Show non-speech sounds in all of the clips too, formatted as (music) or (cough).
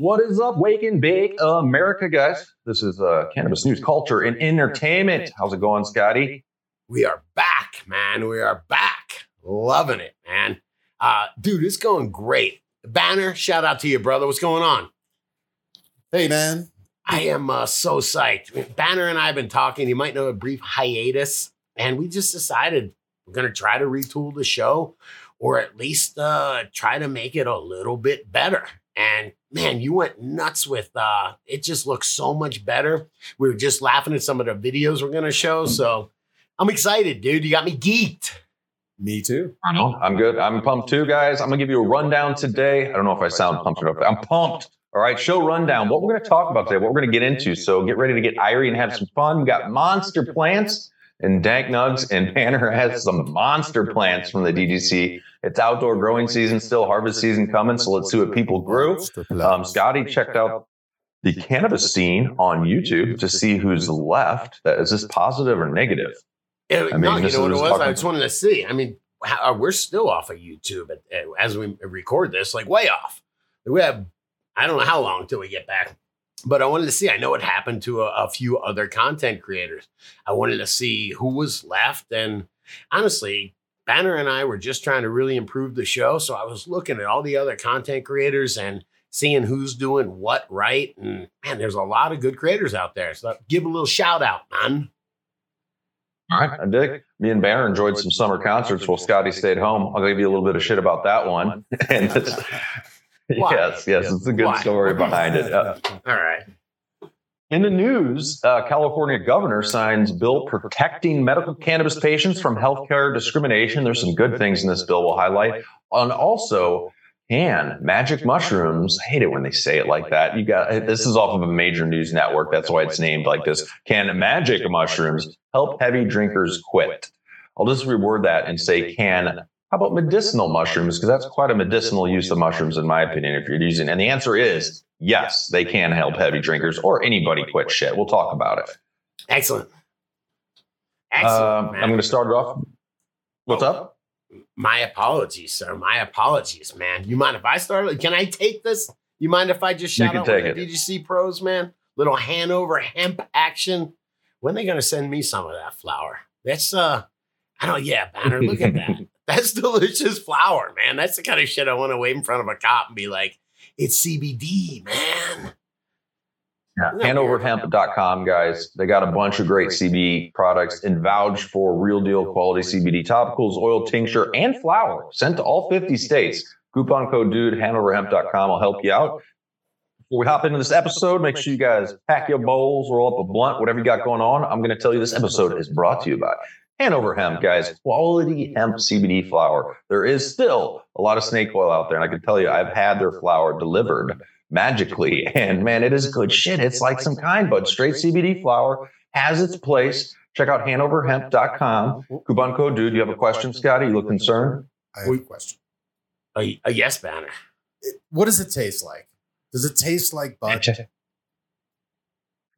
What is up, Wake and Bake America, guys? This is uh, cannabis news, culture, and entertainment. How's it going, Scotty? We are back, man. We are back. Loving it, man. Uh, dude, it's going great. Banner, shout out to you, brother. What's going on? Hey, man. I am uh, so psyched. Banner and I have been talking. You might know a brief hiatus, and we just decided we're going to try to retool the show or at least uh, try to make it a little bit better. And man, you went nuts with uh, it, just looks so much better. We were just laughing at some of the videos we're going to show. So I'm excited, dude. You got me geeked. Me too. I'm good. I'm pumped too, guys. I'm gonna give you a rundown today. I don't know if I sound pumped enough. I'm pumped. All right, show rundown. What we're going to talk about today, what we're going to get into. So get ready to get irie and have some fun. We got monster plants and dank nugs, and Banner has some monster plants from the DGC. It's outdoor growing season still, harvest season coming. So let's see what people grew. Um, Scotty checked out the cannabis scene on YouTube to see who's left. That is this positive or negative? I mean, no, you know what it was. I just wanted to see. I mean, how, we're still off of YouTube as we record this, like way off. We have I don't know how long till we get back. But I wanted to see. I know it happened to a, a few other content creators. I wanted to see who was left. And honestly, Banner and I were just trying to really improve the show. So I was looking at all the other content creators and seeing who's doing what right. And man, there's a lot of good creators out there. So give a little shout out, man. All right, I dig. Me and Banner enjoyed some summer concerts while Scotty stayed home. I'll give you a little bit of shit about that one. (laughs) and yes, yes, it's a good Why? story behind it. Uh, All right. In the news, uh, California governor signs bill protecting medical cannabis patients from healthcare discrimination. There's some good things in this bill we'll highlight. And also, can magic mushrooms, I hate it when they say it like that. You got this is off of a major news network. That's why it's named like this. Can magic mushrooms help heavy drinkers quit? I'll just reword that and say, can how about medicinal mushrooms? Because that's quite a medicinal use of mushrooms, in my opinion, if you're using. And the answer is yes, they can help heavy drinkers or anybody quit shit. We'll talk about it. Excellent. Excellent. Uh, I'm going to start it off. What's up? My apologies, sir. My apologies, man. You mind if I start? Can I take this? You mind if I just shout out take the DGC pros, man? Little Hanover hemp action. When are they going to send me some of that flower? That's uh, I don't. Yeah, banner. Look at that. (laughs) That's (laughs) delicious flower, man. That's the kind of shit I want to wave in front of a cop and be like, it's CBD, man. Yeah. HanoverHemp.com, guys. They got a bunch of great CBD products and vouch for real deal quality CBD topicals, oil tincture, and flower sent to all 50 states. Coupon code dude, HanoverHemp.com will help you out. Before we hop into this episode, make sure you guys pack your bowls, roll up a blunt, whatever you got going on. I'm going to tell you this episode is brought to you by Hanover hemp, guys, quality hemp CBD flower. There is still a lot of snake oil out there. And I can tell you, I've had their flower delivered magically. (laughs) And man, it is good shit. It's like some kind, but straight CBD flower has its place. Check out hanoverhemp.com. Coupon code dude. You have a question, Scotty? You look concerned? I have a question. A, a yes banner. what does it taste like? Does it taste like bud? (laughs)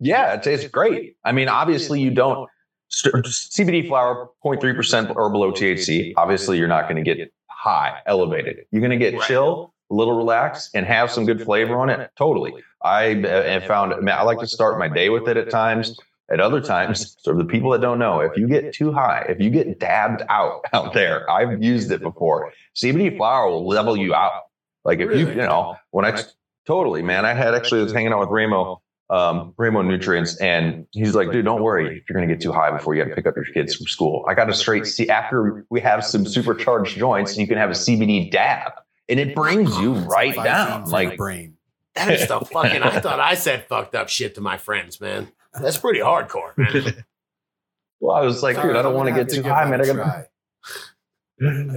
Yeah, it tastes great. I mean, obviously, you don't CBD flower, 0.3% or below THC. Obviously, you're not going to get high, elevated. You're going to get chill, a little relaxed, and have some good flavor on it. Totally. I uh, have found, man, I like to start my day with it at times. At other times, so the people that don't know, if you get too high, if you get dabbed out (laughs) out there, I've used it before. CBD flower will level you out. Like if you, you know, when I totally, man, I had actually was hanging out with Ramo um, Remo Nutrients, and he's like, dude, don't worry if you're going to get too high before you got to pick up your kids from school. I got a straight C after we have some supercharged joints, you can have a CBD dab, and it brings you right down, like brain. That is the fucking. I thought I said fucked up shit to my friends, man. That's pretty hardcore, man. (laughs) well, I was like, dude, I don't want to get too high, man. I got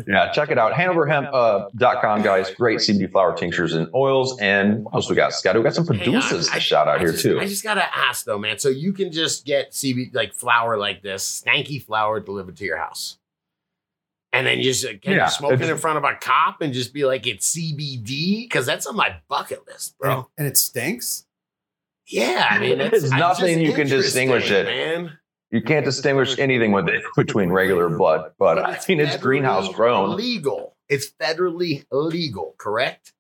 yeah, check it out. HanoverHemp.com, uh, guys. Great CBD flower tinctures and oils. And what else we got, Scott? We got some producers to shout out I here, just, too. I just got to ask, though, man. So you can just get CBD, like flower like this, stanky flower delivered to your house. And then you just can yeah, you smoke it in front of a cop and just be like, it's CBD? Because that's on my bucket list, bro. And, and it stinks? Yeah. I mean, there's nothing you can distinguish it. Man. You can't distinguish anything with it (laughs) between regular blood, but, but I mean it's, greenhouse grown. Legal. It's federally legal, correct?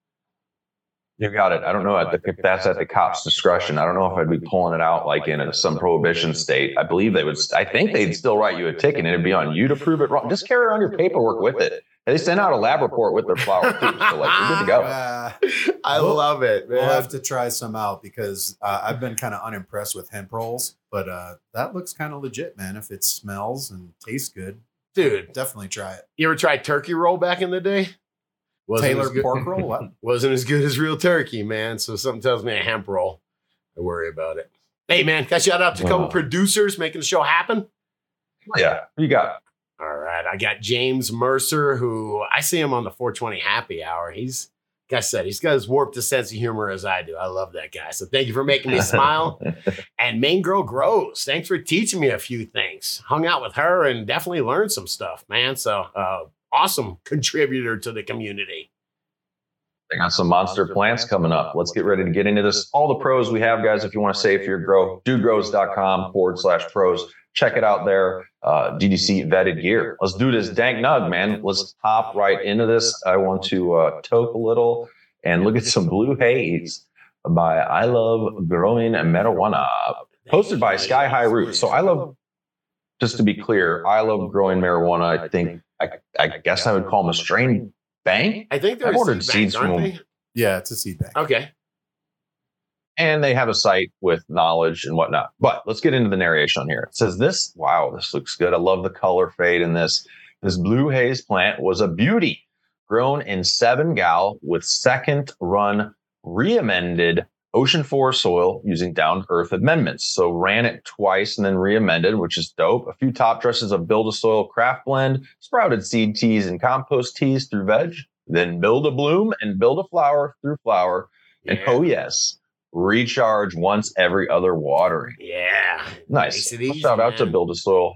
You got it. I don't know if that's at the cop's discretion. I don't know if I'd be pulling it out like in a, some prohibition state. I believe they would. I think they'd still write you a ticket, and it'd be on you to prove it wrong. Just carry on your paperwork with it. They send out a lab report with their flower too, so like you're good to go. Uh, (laughs) I we'll, love it. Man. We'll have to try some out because uh, I've been kind of unimpressed with hemp rolls, but uh, that looks kind of legit, man. If it smells and tastes good, dude, definitely try it. You ever tried turkey roll back in the day? Wasn't Taylor pork roll? What? (laughs) Wasn't as good as real turkey, man. So something tells me a hemp roll. I worry about it. Hey, man, got shout out to a couple producers making the show happen. Yeah, you got. All right, I got James Mercer, who I see him on the 420 Happy Hour. He's, like I said, he's got as warped a sense of humor as I do. I love that guy. So thank you for making me smile. (laughs) and Maine Girl Grows, thanks for teaching me a few things. Hung out with her and definitely learned some stuff, man. So uh, awesome contributor to the community. They got some monster plants coming up. Let's get ready to get into this. All the pros we have, guys, if you want to save for your grow, dudegrows.com forward slash pros. Check it out there. Uh, DGC vetted gear. Let's do this dank nug, man. Let's hop right into this. I want to uh, toke a little and look at some blue haze by I Love Growing Marijuana, posted by Sky High Roots. So I love, just to be clear, I love growing marijuana. I think I, I guess I would call them a strain bank. I think they're I've ordered seeds banks, from them. Yeah, it's a seed bank. Okay. And they have a site with knowledge and whatnot. But let's get into the narration on here. It says this. Wow, this looks good. I love the color fade in this. This blue haze plant was a beauty, grown in seven gal with second run re-amended ocean forest soil using down earth amendments. So ran it twice and then re-amended, which is dope. A few top dresses of build a soil craft blend, sprouted seed teas and compost teas through veg, then build a bloom and build a flower through flower. Yeah. And oh yes, recharge once every other watering. Yeah. Nice. Easy, Shout out to build a soil.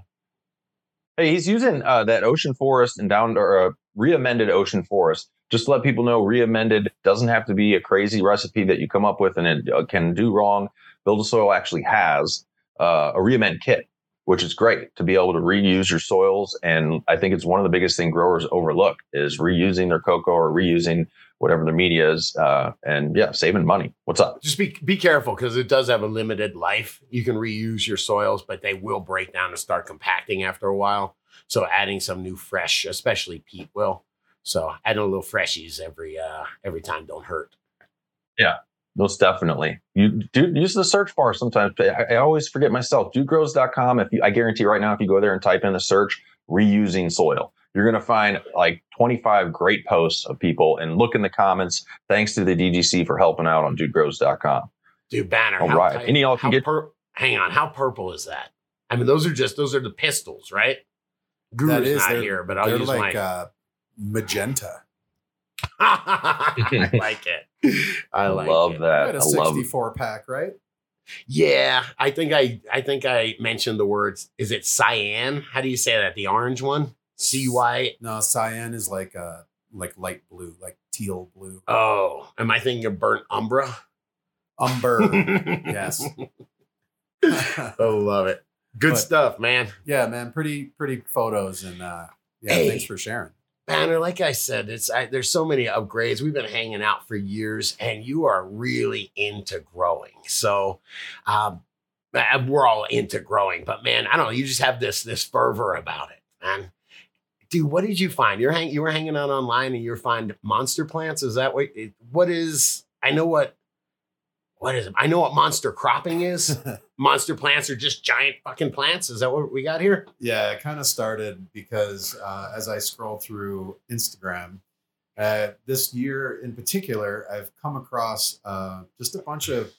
Hey, he's using uh, that ocean forest and down or uh, re-amended ocean forest just let people know re-amended doesn't have to be a crazy recipe that you come up with and it uh, can do wrong. Build a Soil actually has uh, a re-amend kit, which is great to be able to reuse your soils. And I think it's one of the biggest thing growers overlook is reusing their coco or reusing whatever the media is. Uh, and yeah, saving money. What's up? Just be, be careful because it does have a limited life. You can reuse your soils, but they will break down and start compacting after a while. So adding some new fresh, especially peat will. So adding a little freshies every uh every time don't hurt. Yeah, most definitely. You do use the search bar sometimes. I, I always forget myself. Dudegrows.com. If you, I guarantee right now, if you go there and type in the search reusing soil, you're going to find like 25 great posts of people and look in the comments. Thanks to the DGC for helping out on dudegrows.com. Dude, banner. All right. Any y'all can get. Pur- hang on. How purple is that? I mean, those are just, those are the pistils, right? Guru's that is, not here, but I'll use like, my. Uh, magenta. (laughs) I (laughs) like it. I like love it. that. a 64 pack, right? Yeah, I think I I think I mentioned the words. Is it cyan? How do you say that? The orange one? C Y. No, cyan is like uh like light blue, like teal blue. Oh, am I thinking of burnt umbra? Umber. (laughs) yes. I love it. Good but, stuff, man. Yeah, man. Pretty pretty photos and uh yeah, hey, thanks for sharing. Banner, like I said, it's I, there's so many upgrades. We've been hanging out for years, and you are really into growing. So, um, we're all into growing, but man, I don't know. You just have this this fervor about it, man. Dude, what did you find? You're hang, you were hanging out online, and you find monster plants. Is that what? What is? I know what what is it? I know what monster cropping is. (laughs) monster plants are just giant fucking plants. Is that what we got here? Yeah, it kind of started because uh, as I scroll through Instagram, uh, this year in particular, I've come across uh, just a bunch of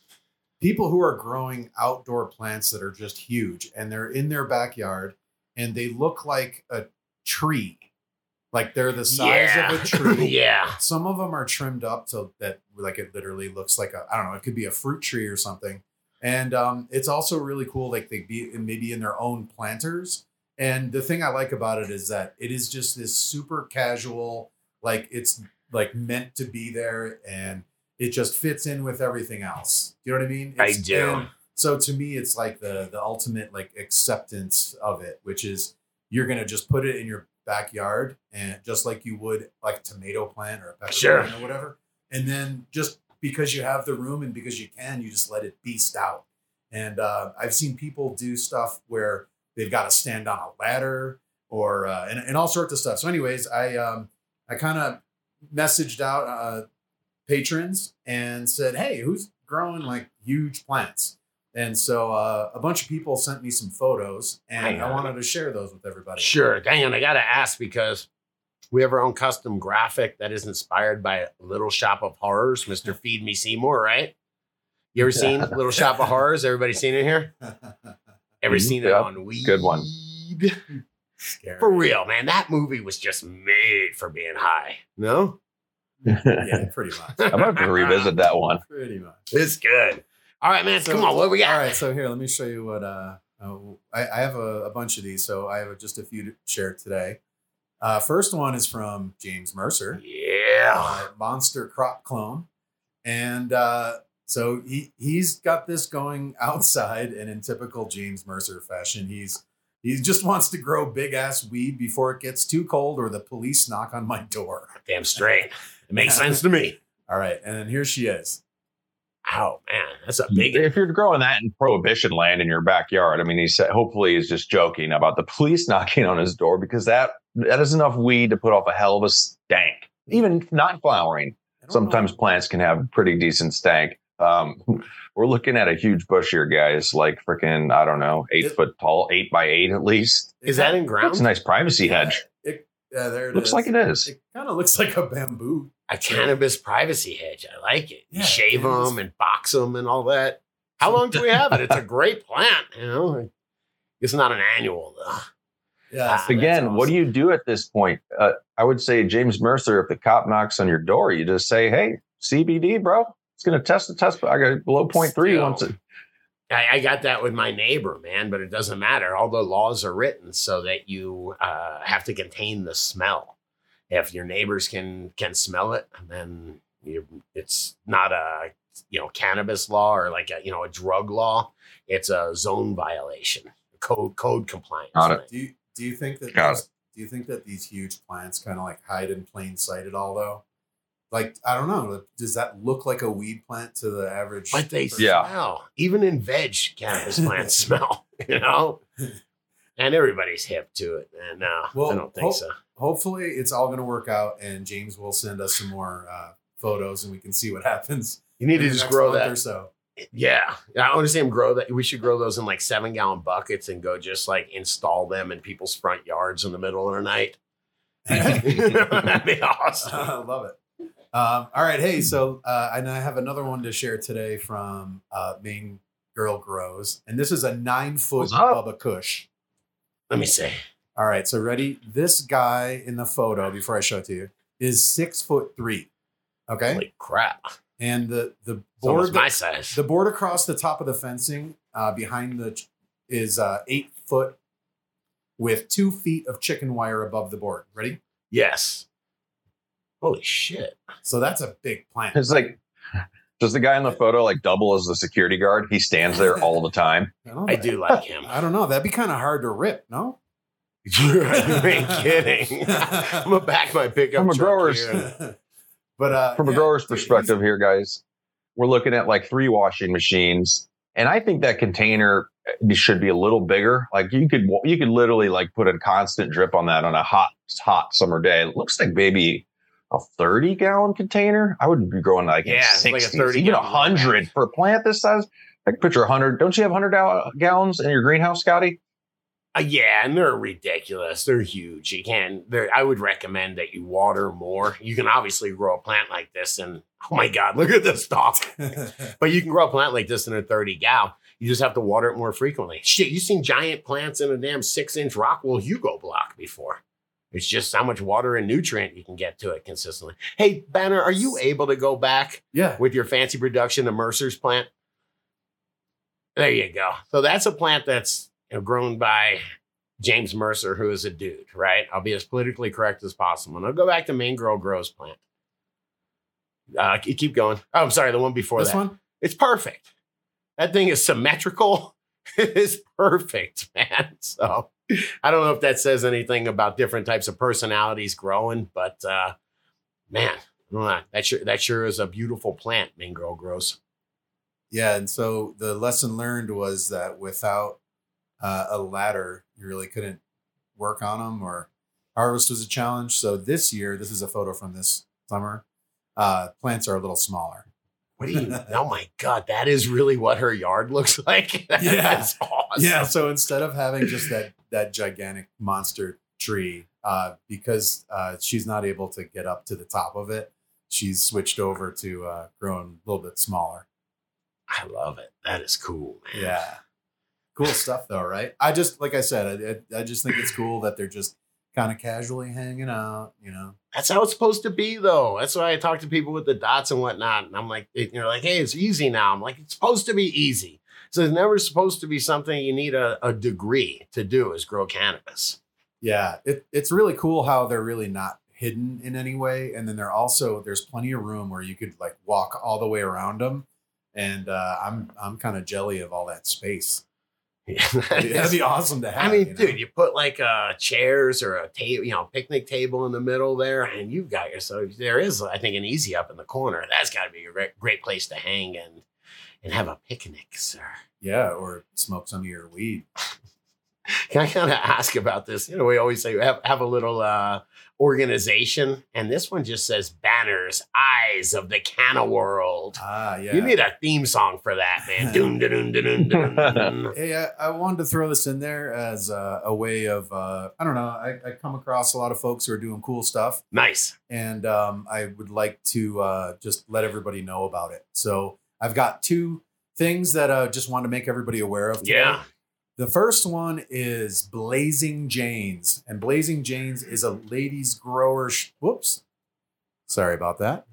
people who are growing outdoor plants that are just huge and they're in their backyard and they look like a tree like they're the size yeah. of a (laughs) tree. yeah. Some of them are trimmed up so that like it literally looks like a I don't know, it could be a fruit tree or something. And um, it's also really cool, like they be maybe in their own planters. And the thing I like about it is that it is just this super casual, like it's like meant to be there and it just fits in with everything else. You know what I mean? It's, I do. So to me, it's like the the ultimate like acceptance of it, which is you're gonna just put it in your backyard and just like you would like a tomato plant or a pepper sure. plant or whatever. And then just because you have the room and because you can, you just let it beast out. And uh, I've seen people do stuff where they've got to stand on a ladder or uh, and, and all sorts of stuff. So, anyways, I um, I kind of messaged out uh, patrons and said, "Hey, who's growing like huge plants?" And so uh, a bunch of people sent me some photos, and I wanted to share those with everybody. Sure, dang it! I got to ask because we have our own custom graphic that is inspired by Little Shop of Horrors, Mister (laughs) Feed Me Seymour, right? You ever seen (laughs) Little Shop of Horrors? Everybody seen it here? (laughs) Ever seen it on weed? Good one. Scary. For real, man. That movie was just made for being high. No? yeah, pretty much. I'm about to revisit that one. Pretty much. It's good. All right, man. So, come on. What we got? All right. So here, let me show you what uh, uh I, I, have a, a, bunch of these. So I have just a few to share today. Uh, first one is from James Mercer. Yeah. Uh, Monster Crop Clone. And uh, so he he's got this going (laughs) outside, and in typical James Mercer fashion, he's he just wants to grow big ass weed before it gets too cold or the police knock on my door. Damn straight. It makes (laughs) sense to me. All right, and then here she is. Oh man, that's a big. If you're growing that in prohibition land in your backyard, I mean, he said hopefully he's just joking about the police (laughs) knocking on his door because that that is enough weed to put off a hell of a stank. Even not flowering, sometimes know. plants can have pretty decent stank. Um, (laughs) we're looking at a huge bush here, guys. Like freaking, I don't know, eight it, foot tall, eight by eight at least. Is that in ground? It's a nice privacy yeah, hedge. It, yeah, there it looks is. like it is. It kind of looks like a bamboo. A cannabis privacy hedge. I like it. Yeah, shave them and box them and all that. How long do we have it? It's a (laughs) great plant. You know, it's not an annual though. Yeah. Uh, Again, awesome. what do you do at this point? Uh, I would say James Mercer. If the cop knocks on your door, you just say, "Hey, CBD, bro. It's going to test the test. I got below 0.3 once it." I, I, got that with my neighbor, man, but it doesn't matter. All the laws are written so that you uh, have to contain the smell. If your neighbors can can smell it, then you, it's not a you know cannabis law or like a you know a drug law. It's a zone violation, code code compliance. Got it. Do you, do you think that these, do you think that these huge plants kind of like hide in plain sight at all though? Like I don't know, does that look like a weed plant to the average? But they person? smell. Even in veg, cannabis plants (laughs) smell. (laughs) You know, (laughs) and everybody's hip to it. And uh, no, well, I don't think ho- so. Hopefully, it's all going to work out, and James will send us some more uh, photos, and we can see what (laughs) happens. You need to just grow that. Or so. Yeah, I want to see them grow that. We should grow those in like seven gallon buckets and go just like install them in people's front yards in the middle of the night. (laughs) That'd be awesome. I love it. Um, all right, hey, so uh, and I have another one to share today from uh, Maine Girl Grows, and this is a nine foot Bubba Kush. Let me see. All right, so ready? This guy in the photo before I show it to you is six foot three. Okay. Holy crap! And the the board my size. The board across the top of the fencing uh, behind the is uh, eight foot with two feet of chicken wire above the board. Ready? Yes. Holy shit! So that's a big plant. It's like does the guy in the photo like double as the security guard? He stands there all the time. (laughs) I, I do like him. I don't know. That'd be kind of hard to rip, no? (laughs) you ain't kidding. (laughs) I'm gonna back my pickup. From a grower's, here. (laughs) but uh, from a grower's perspective here, guys, we're looking at like three washing machines, and I think that container uh, should be a little bigger. Like you could you could literally like put a constant drip on that on a hot hot summer day. It looks like maybe a 30 gallon container. I would be growing like yeah, 60, like a 30 even 100 for a plant this size. I can picture 100. Don't you have 100 gallons in your greenhouse, Scotty? Uh, yeah, and they're ridiculous. They're huge. You can. I would recommend that you water more. You can obviously grow a plant like this, and oh my god, look at this stuff. (laughs) but you can grow a plant like this in a thirty gal. You just have to water it more frequently. Shit, you've seen giant plants in a damn six inch Rockwool Hugo block before. It's just how much water and nutrient you can get to it consistently. Hey, Banner, are you able to go back? Yeah. With your fancy production of Mercer's plant? There you go. So that's a plant that's you know, grown by James Mercer, who is a dude, right? I'll be as politically correct as possible. And I'll go back to Maine Girl Grows plant. Uh, keep going. Oh, I'm sorry, the one before this that. one? It's perfect. That thing is symmetrical. (laughs) it is perfect, man. So I don't know if that says anything about different types of personalities growing, but uh, man, That sure that sure is a beautiful plant, Maine Girl grows. Yeah, and so the lesson learned was that without uh, a ladder, you really couldn't work on them, or harvest was a challenge. So this year, this is a photo from this summer. Uh, plants are a little smaller. What do you? oh my god, that is really what her yard looks (laughs) like. yeah, awesome. Yeah. So instead of having just that that gigantic monster tree, uh, because uh, she's not able to get up to the top of it, she's switched over to uh, growing a little bit smaller. I love it. That is cool. Man. Yeah. Cool stuff though, right? I just like I said, I, I just think it's cool that they're just kind of casually hanging out, you know. That's how it's supposed to be, though. That's why I talk to people with the dots and whatnot. And I'm like, you're like, hey, it's easy now. I'm like, it's supposed to be easy. So it's never supposed to be something you need a, a degree to do is grow cannabis. Yeah, it, it's really cool how they're really not hidden in any way. And then they're also, there's plenty of room where you could like walk all the way around them. And uh, I'm, I'm kind of jelly of all that space. Yeah, (laughs) that'd be awesome to have. I mean, you know? dude, you put like uh, chairs or a table, you know, picnic table in the middle there, and you've got yourself. There is, I think, an easy up in the corner. That's got to be a great, great place to hang and and have a picnic, sir. Yeah, or smoke some of your weed. (laughs) Can I kind of ask about this? You know, we always say have, have a little uh, organization, and this one just says banners, eyes of the canna world. Ah, yeah. You need a theme song for that, man. (laughs) dun, dun, dun, dun, dun. (laughs) hey, I, I, wanted to throw this in there as a, a way of, uh, I don't know, I, I, come across a lot of folks who are doing cool stuff. Nice. And um, I would like to uh, just let everybody know about it. So I've got two things that I uh, just want to make everybody aware of. Today. Yeah. The first one is Blazing Janes, and Blazing Janes is a ladies grower. Sh- whoops, sorry about that.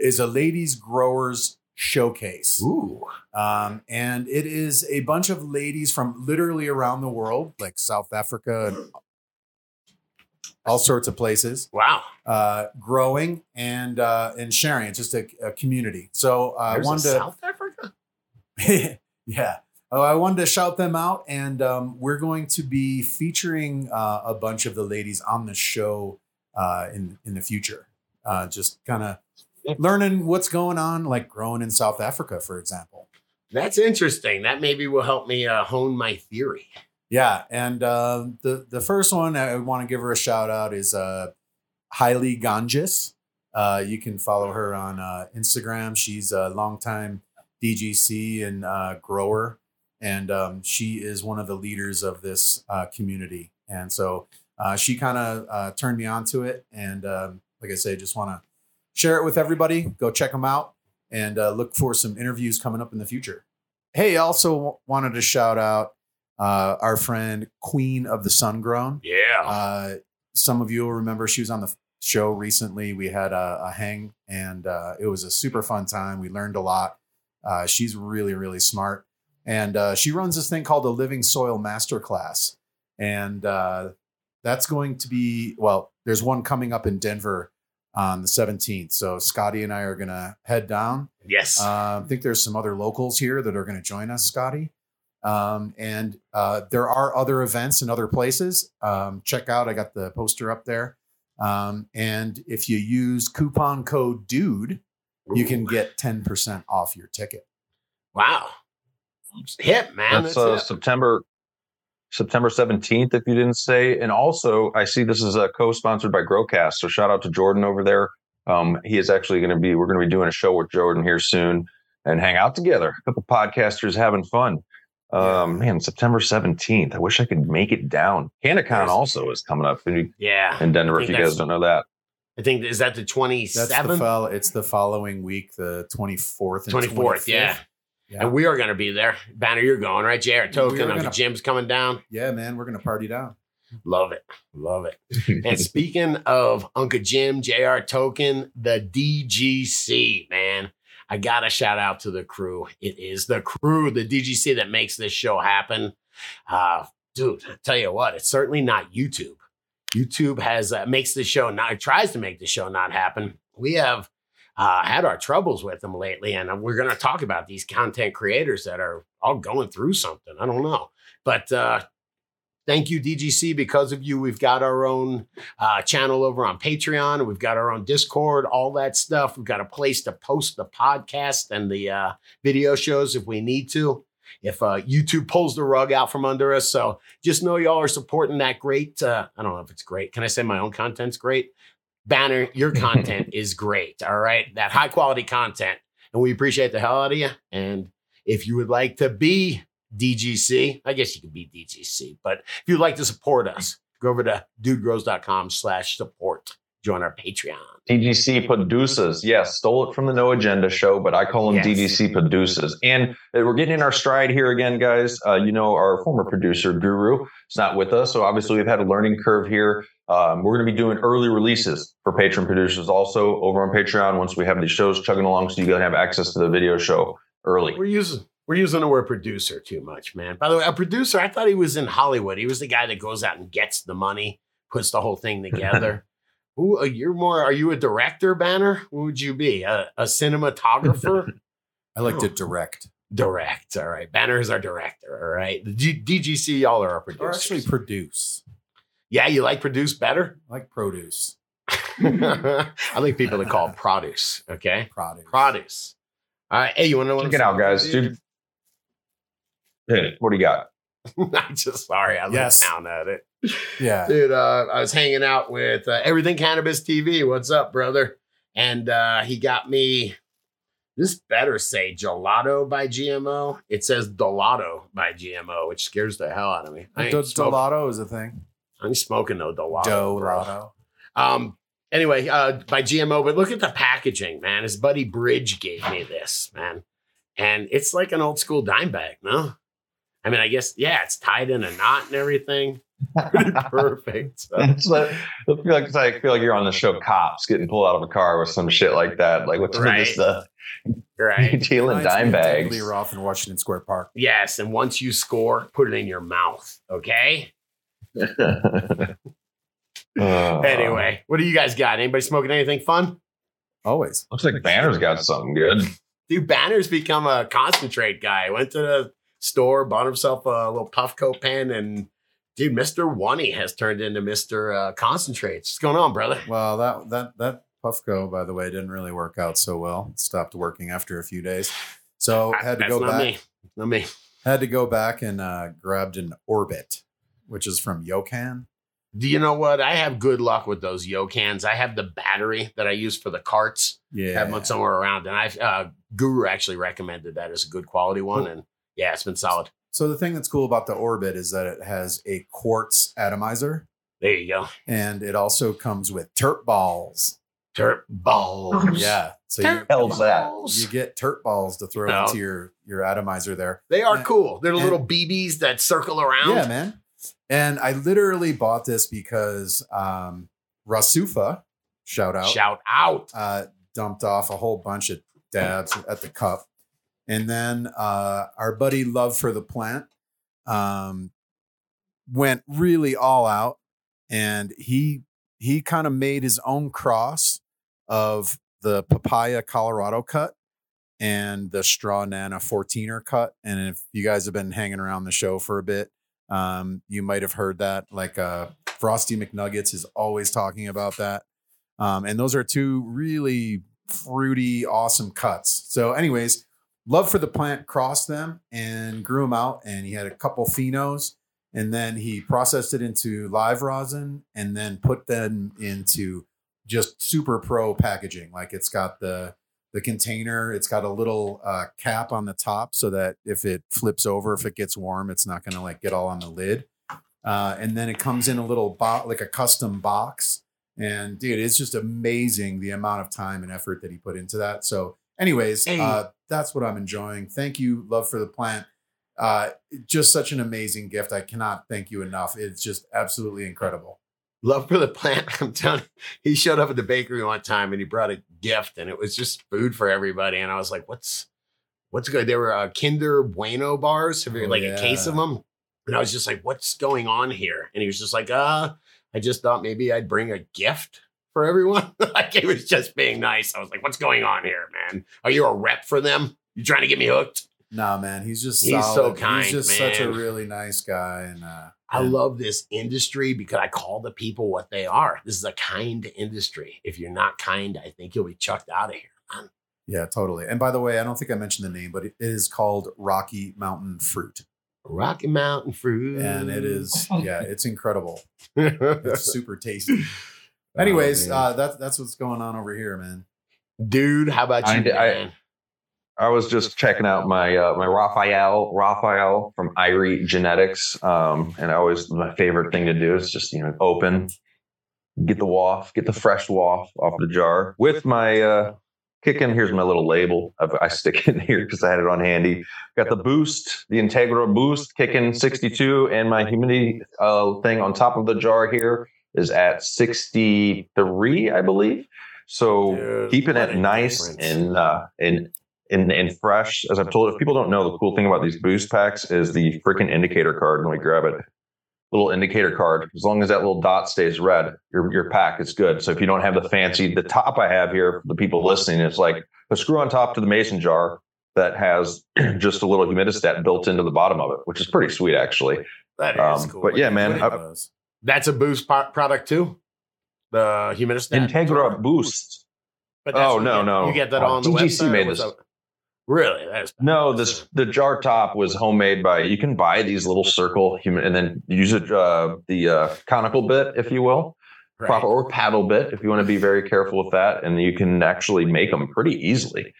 Is a ladies growers showcase. Ooh, um, and it is a bunch of ladies from literally around the world, like South Africa and all sorts of places. Wow, uh, growing and uh, and sharing. It's just a, a community. So uh, I wanted to South Africa. (laughs) yeah. Oh, I wanted to shout them out, and um, we're going to be featuring uh, a bunch of the ladies on the show uh, in in the future. Uh, just kind of learning what's going on, like growing in South Africa, for example. That's interesting. That maybe will help me uh, hone my theory. Yeah, and uh, the the first one I want to give her a shout out is uh, Hailey Ganges. Uh, you can follow her on uh, Instagram. She's a longtime DGC and uh, grower and um, she is one of the leaders of this uh, community. And so uh, she kind of uh, turned me on to it, and um, like I say, just want to share it with everybody. Go check them out, and uh, look for some interviews coming up in the future. Hey, also wanted to shout out uh, our friend Queen of the Sun Grown. Yeah. Uh, some of you will remember she was on the show recently. We had a, a hang, and it was a super fun time. We learned a lot. she's really, really smart and uh, she runs this thing called the Living Soil Masterclass, and uh, that's going to be well. There's one coming up in Denver on the 17th. So Scotty and I are going to head down. Yes, uh, I think there's some other locals here that are going to join us, Scotty. Um, and uh, there are other events in other places. Um, check out. I got the poster up there. Um, and if you use coupon code DUDE, you can get 10% off your ticket. Wow hip, man. That's, That's uh, September September 17th, if you didn't say. And also, I see this is a co-sponsored by Growcast. So shout out to Jordan over there. Um, he is actually going to be, we're going to be doing a show with Jordan here soon and hang out together. A couple podcasters having fun. Um, man, September 17th. I wish I could make it down. CannaCon also is coming up in, yeah, in Denver, if you guys don't know that. I think, is that the 27th? That's the fo- it's the following week, the 24th 24th, yeah. Yeah. And we are going to be there. Banner, you're going, right? JR Token, Uncle Jim's coming down. Yeah, man, we're going to party down. Love it. Love it. (laughs) and speaking of Uncle Jim, JR Token, the DGC, man, I got to shout out to the crew. It is the crew, the DGC that makes this show happen. Uh, dude, I tell you what, it's certainly not YouTube. YouTube has uh, makes the show not tries to make the show not happen. We have uh, had our troubles with them lately, and we're going to talk about these content creators that are all going through something. I don't know, but uh, thank you, DGC. Because of you, we've got our own uh, channel over on Patreon. We've got our own Discord, all that stuff. We've got a place to post the podcast and the uh, video shows if we need to. If uh, YouTube pulls the rug out from under us. So just know y'all are supporting that great. Uh, I don't know if it's great. Can I say my own content's great? Banner, your (laughs) content is great. All right. That high quality content. And we appreciate the hell out of you. And if you would like to be DGC. I guess you could be DGC, but if you'd like to support us, go over to dudegrows.com slash support. Join our Patreon. DGC producers. Yes, stole it from the No Agenda show, but I call them yes. DGC producers. And uh, we're getting in our stride here again, guys. Uh, you know, our former producer, Guru, is not with us. So obviously, we've had a learning curve here. Um, we're going to be doing early releases for patron producers also over on Patreon once we have these shows chugging along so you can have access to the video show early. We're using we're using the word producer too much, man. By the way, a producer, I thought he was in Hollywood. He was the guy that goes out and gets the money, puts the whole thing (laughs) together. Who uh, you're more? Are you a director, Banner? Who would you be? A, a cinematographer? (laughs) I like oh. to direct. Direct. All right. Banner is our director. All right. The G- DGC, y'all are our producers. Or actually produce. Yeah, you like produce better? I like produce. (laughs) I like people that call produce. Okay. Produce. Produce. All right. Hey, you want to know what Check it out, guys. Dude, Hey, what do you got? (laughs) I'm just sorry. I yes. looked down at it. Yeah. (laughs) Dude, uh, I was hanging out with uh, Everything Cannabis TV. What's up, brother? And uh, he got me, this better say gelato by GMO. It says Dolato by GMO, which scares the hell out of me. I Dolato is a thing. I'm smoking no Dolato. Dolato. Um, anyway, uh, by GMO, but look at the packaging, man. His buddy Bridge gave me this, man. And it's like an old school dime bag, no? I mean, I guess yeah, it's tied in a knot and everything. Pretty perfect. So. (laughs) it's like, I feel like, I feel like you're on the show Cops getting pulled out of a car with some shit like that. Like what's right. this the right (laughs) dealing dime bags? You're off in Washington Square Park. Yes, and once you score, put it in your mouth. Okay. (laughs) uh, anyway, what do you guys got? Anybody smoking anything fun? Always. Looks like Banner's got something good. Dude, Banner's become a concentrate guy. Went to the store, bought himself a little Puffco pen, and dude, Mister Oney has turned into Mister uh, Concentrates. What's going on, brother? Well, that that that Puffco, by the way, didn't really work out so well. It stopped working after a few days, so had to go back. Me. Not me. Had to go back and uh, grabbed an Orbit, which is from Yocan. Do you know what? I have good luck with those Yocans. I have the battery that I use for the carts. Yeah, have one somewhere around, and I uh, Guru actually recommended that as a good quality one, and yeah, it's been solid. So the thing that's cool about the Orbit is that it has a quartz atomizer. There you go. And it also comes with terp balls. Terp balls. Yeah. So terp you, that. you get terp balls to throw no. into your your atomizer there. They are and, cool. They're and, little BBs that circle around. Yeah, man. And I literally bought this because um, Rasufa, shout out, shout out, uh, dumped off a whole bunch of dabs at the cup and then uh, our buddy Love for the Plant um, went really all out, and he he kind of made his own cross of the papaya Colorado cut and the straw nana 14er cut. And if you guys have been hanging around the show for a bit, um, you might have heard that. Like uh, Frosty McNuggets is always talking about that. Um, and those are two really fruity, awesome cuts. So, anyways, love for the plant crossed them and grew them out and he had a couple phenos and then he processed it into live rosin and then put them into just super pro packaging. Like it's got the the container it's got a little uh, cap on the top so that if it flips over if it gets warm it's not going to like get all on the lid. Uh, and then it comes in a little box like a custom box and dude it's just amazing the amount of time and effort that he put into that. So anyways hey. uh, that's what I'm enjoying. Thank you, Love for the Plant. Uh, just such an amazing gift. I cannot thank you enough. It's just absolutely incredible. Love for the plant. (laughs) I'm telling you, he showed up at the bakery one time and he brought a gift and it was just food for everybody. And I was like, what's what's good? There were uh, Kinder Bueno bars, have you, oh, like yeah. a case of them. And I was just like, what's going on here? And he was just like, uh, I just thought maybe I'd bring a gift for everyone. (laughs) like it was just being nice. I was like, what's going on here, man? Are you a rep for them? You trying to get me hooked? Nah, man, he's just He's so kind, He's just such a really nice guy, and uh, I and- love this industry because I call the people what they are. This is a kind industry. If you're not kind, I think you'll be chucked out of here. man. Yeah, totally. And by the way, I don't think I mentioned the name, but it is called Rocky Mountain Fruit, Rocky Mountain fruit. and it is (laughs) yeah, it's incredible. It's (laughs) It's super tasty. Anyways, uh, that's that's what's going on over here, man. dude, how about you, I- I- I was just checking out my uh, my Raphael Raphael from Irie Genetics, um, and I always my favorite thing to do is just you know open, get the waft, get the fresh waft off the jar with my uh, kick in. Here's my little label. I, I stick it in here because I had it on handy. Got the boost, the Integra Boost kicking 62, and my humidity uh, thing on top of the jar here is at 63, I believe. So keeping it nice difference. and uh, and and and fresh. As I've told, if people don't know, the cool thing about these boost packs is the freaking indicator card. When we grab it, little indicator card. As long as that little dot stays red, your your pack is good. So if you don't have the fancy, the top I have here for the people listening it's like a screw on top to the mason jar that has (clears throat) just a little humidistat built into the bottom of it, which is pretty sweet actually. That is Um, cool. but yeah, man, I-. That's a boost po- product too. The humidistat. Integra Boost. But that's Oh, no, get- no. You get that Uh, on the DGC website. made this. Really? That's No, this the jar top was homemade by. You can buy these little circle human, and then use it uh, the uh, conical bit, if you will, right. proper or paddle bit, if you want to be very careful with that, and you can actually make them pretty easily.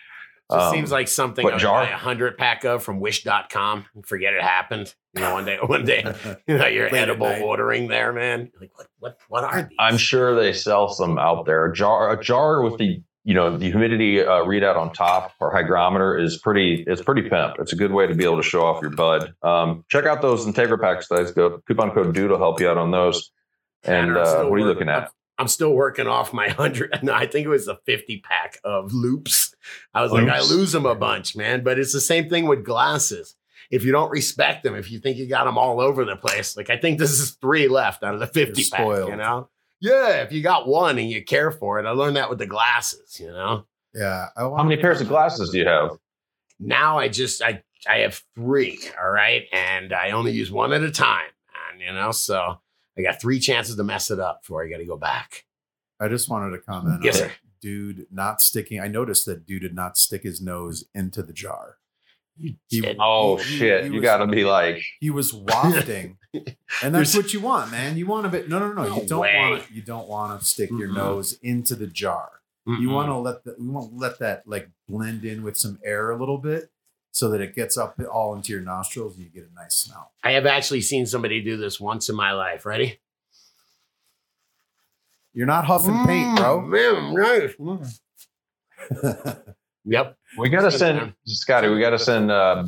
Just Um, seems like something but I'd jar- buy a hundred pack of from wish.com and forget it happened. You know, one day one day (laughs) you know you're Late edible ordering there, man. You're like what what what are these? I'm sure they sell some out there. A jar, a jar with the you know the humidity uh, readout on top or hygrometer is pretty. It's pretty pimp. It's a good way to be able to show off your bud. Um, check out those Integra packs. Guys, go coupon code Dude will help you out on those. And uh, what are you looking at? I'm still working off my (laughs) hundred. No, I think it was a 50 pack of loops. I was like, I lose them a bunch, man. But it's the same thing with glasses. If you don't respect them, if you think you got them all over the place, like I think this is three left out of the 50 You're pack, you know? Yeah, if you got one and you care for it, I learned that with the glasses, you know? yeah. How many pairs of glasses do you have? Now I just I I have three, all right, and I only use one at a time, and you know, so I got three chances to mess it up before I got to go back. I just wanted to comment. Yes, on sir. Dude, not sticking. I noticed that dude did not stick his nose into the jar. You He- Oh He- he- shit! he you got to be like, He was wafting, (laughs) and that's what you want, man. You want a bit. No, no, no. No you don't way. want. to You don't want to stick your Mm-mm. nose into the jar. You want to let the. You want to let that like blend in with some air a little bit, so that it gets up all into your nostrils and you get a nice smell. I have actually seen somebody do this once in my life. Ready? You're not huffing paint, bro. Mm, man, right. (laughs) Yep. we got to send Scotty. We got to send uh,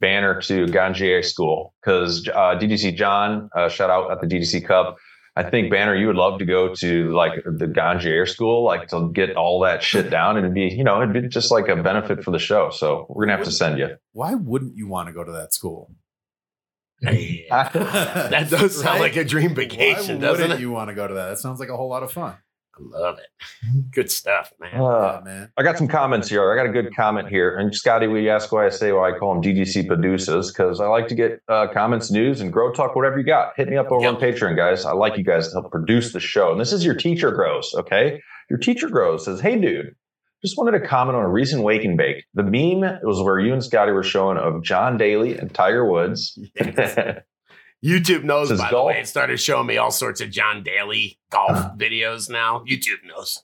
Banner to Ganjier School because uh, DDC John, uh, shout out at the DDC Cup. I think Banner, you would love to go to like the Ganjier School, like to get all that shit (laughs) down, and it'd be, you know, it'd be just like a benefit for the show. So we're gonna have to send you. Why wouldn't you want to go to that school? (laughs) That does sound Right? like a dream Why vacation, doesn't wouldn't it? you want to go to that? That sounds like a whole lot of fun. I love it. (laughs) Good stuff, man. Uh, yeah, man. I got some comments here. I got a good comment here. And Scotty, we ask why I say why I call them DGC producers because I like to get uh, comments, news, and grow talk, whatever you got. Hit me up over on Patreon, guys. I like you guys to help produce the show. And this is your teacher grows, okay? Your teacher grows says, Hey, dude, just wanted to comment on a recent wake and bake. The meme was where you and Scotty were showing of John Daly and Tiger Woods. (laughs) (laughs) YouTube knows, Says by the way. It started showing me all sorts of John Daly golf videos now. YouTube knows.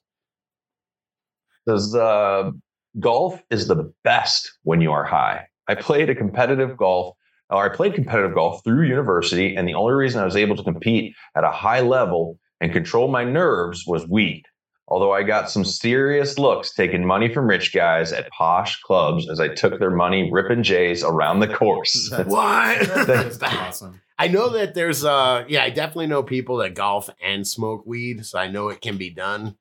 says uh, golf is the best when you are high. I played a competitive golf, or I played competitive golf through university, and the only reason I was able to compete at a high level and control my nerves was weed. Although I got some serious looks taking money from rich guys at posh clubs as I took their money ripping J's around the course. That's- (laughs) What? That's awesome. I know that there's uh yeah, I definitely know people that golf and smoke weed, so I know it can be done.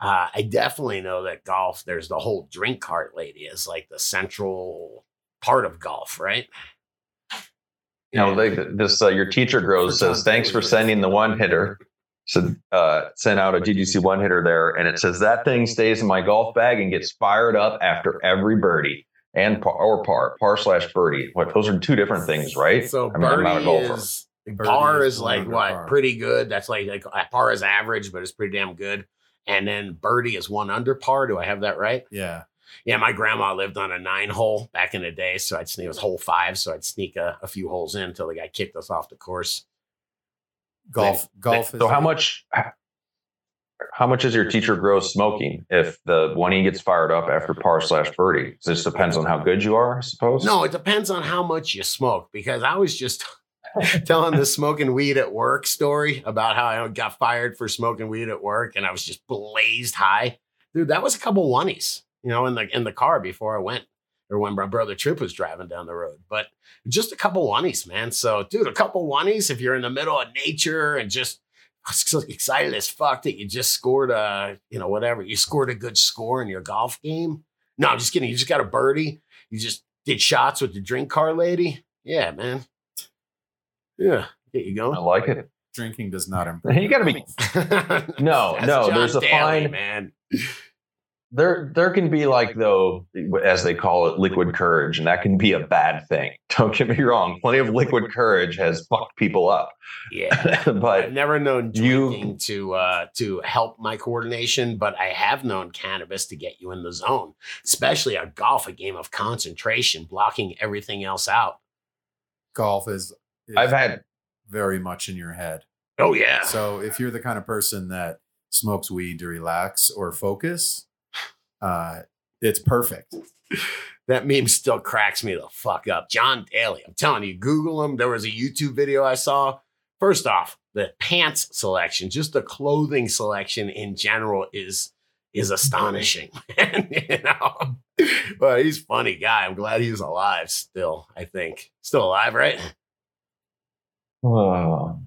Uh, I definitely know that golf, there's the whole drink cart lady is like the central part of golf, right? You know, they, this uh, your teacher grows says thanks for sending the one hitter. So uh, sent out a DGC one hitter there, and it says that thing stays in my golf bag and gets fired up after every birdie. And par or par, par slash birdie. What those are two different things, right? So I mean, birdie is par is, is like what par. pretty good. That's like like uh, par is average, but it's pretty damn good. And then birdie is one under par. Do I have that right? Yeah. Yeah, my grandma lived on a nine hole back in the day, so I'd sneak it was hole five, so I'd sneak a, a few holes in until the guy kicked us off the course. Golf, they, golf. They, so how much? How much is your teacher gross smoking if the when he gets fired up after par slash birdie? This depends on how good you are, I suppose. No, it depends on how much you smoke. Because I was just (laughs) telling the smoking weed at work story about how I got fired for smoking weed at work, and I was just blazed high, dude. That was a couple oneies you know, in the in the car before I went or when my brother Troop was driving down the road. But just a couple oneies, man. So, dude, a couple oneies if you're in the middle of nature and just (laughs) excited as fuck that you just scored a, you know, whatever. You scored a good score in your golf game. No, I'm just kidding. You just got a birdie. You just did shots with the drink car lady. Yeah, man. Yeah, get you going. I like it. Drinking does not (laughs) improve. You got to be. no, no. There's a Daly, fine man there there can be like though as they call it liquid courage and that can be a bad thing. (laughs) Don't get me wrong plenty of liquid courage has fucked people up. Yeah. (laughs) But i've never known drinking you, to uh to help my coordination but i have known cannabis to get you in the zone especially a golf a game of concentration blocking everything else out. Golf is, is i've had very much in your head. Oh yeah. So if you're the kind of person that smokes weed to relax or focus uh, it's perfect. that meme still cracks me the fuck up. John Daly, I'm telling you, Google him. There was a YouTube video I saw. First off, the pants selection, just the clothing selection in general is is astonishing. (laughs) you know, but he's funny guy. I'm glad he's alive still. I think still alive, right? Oh,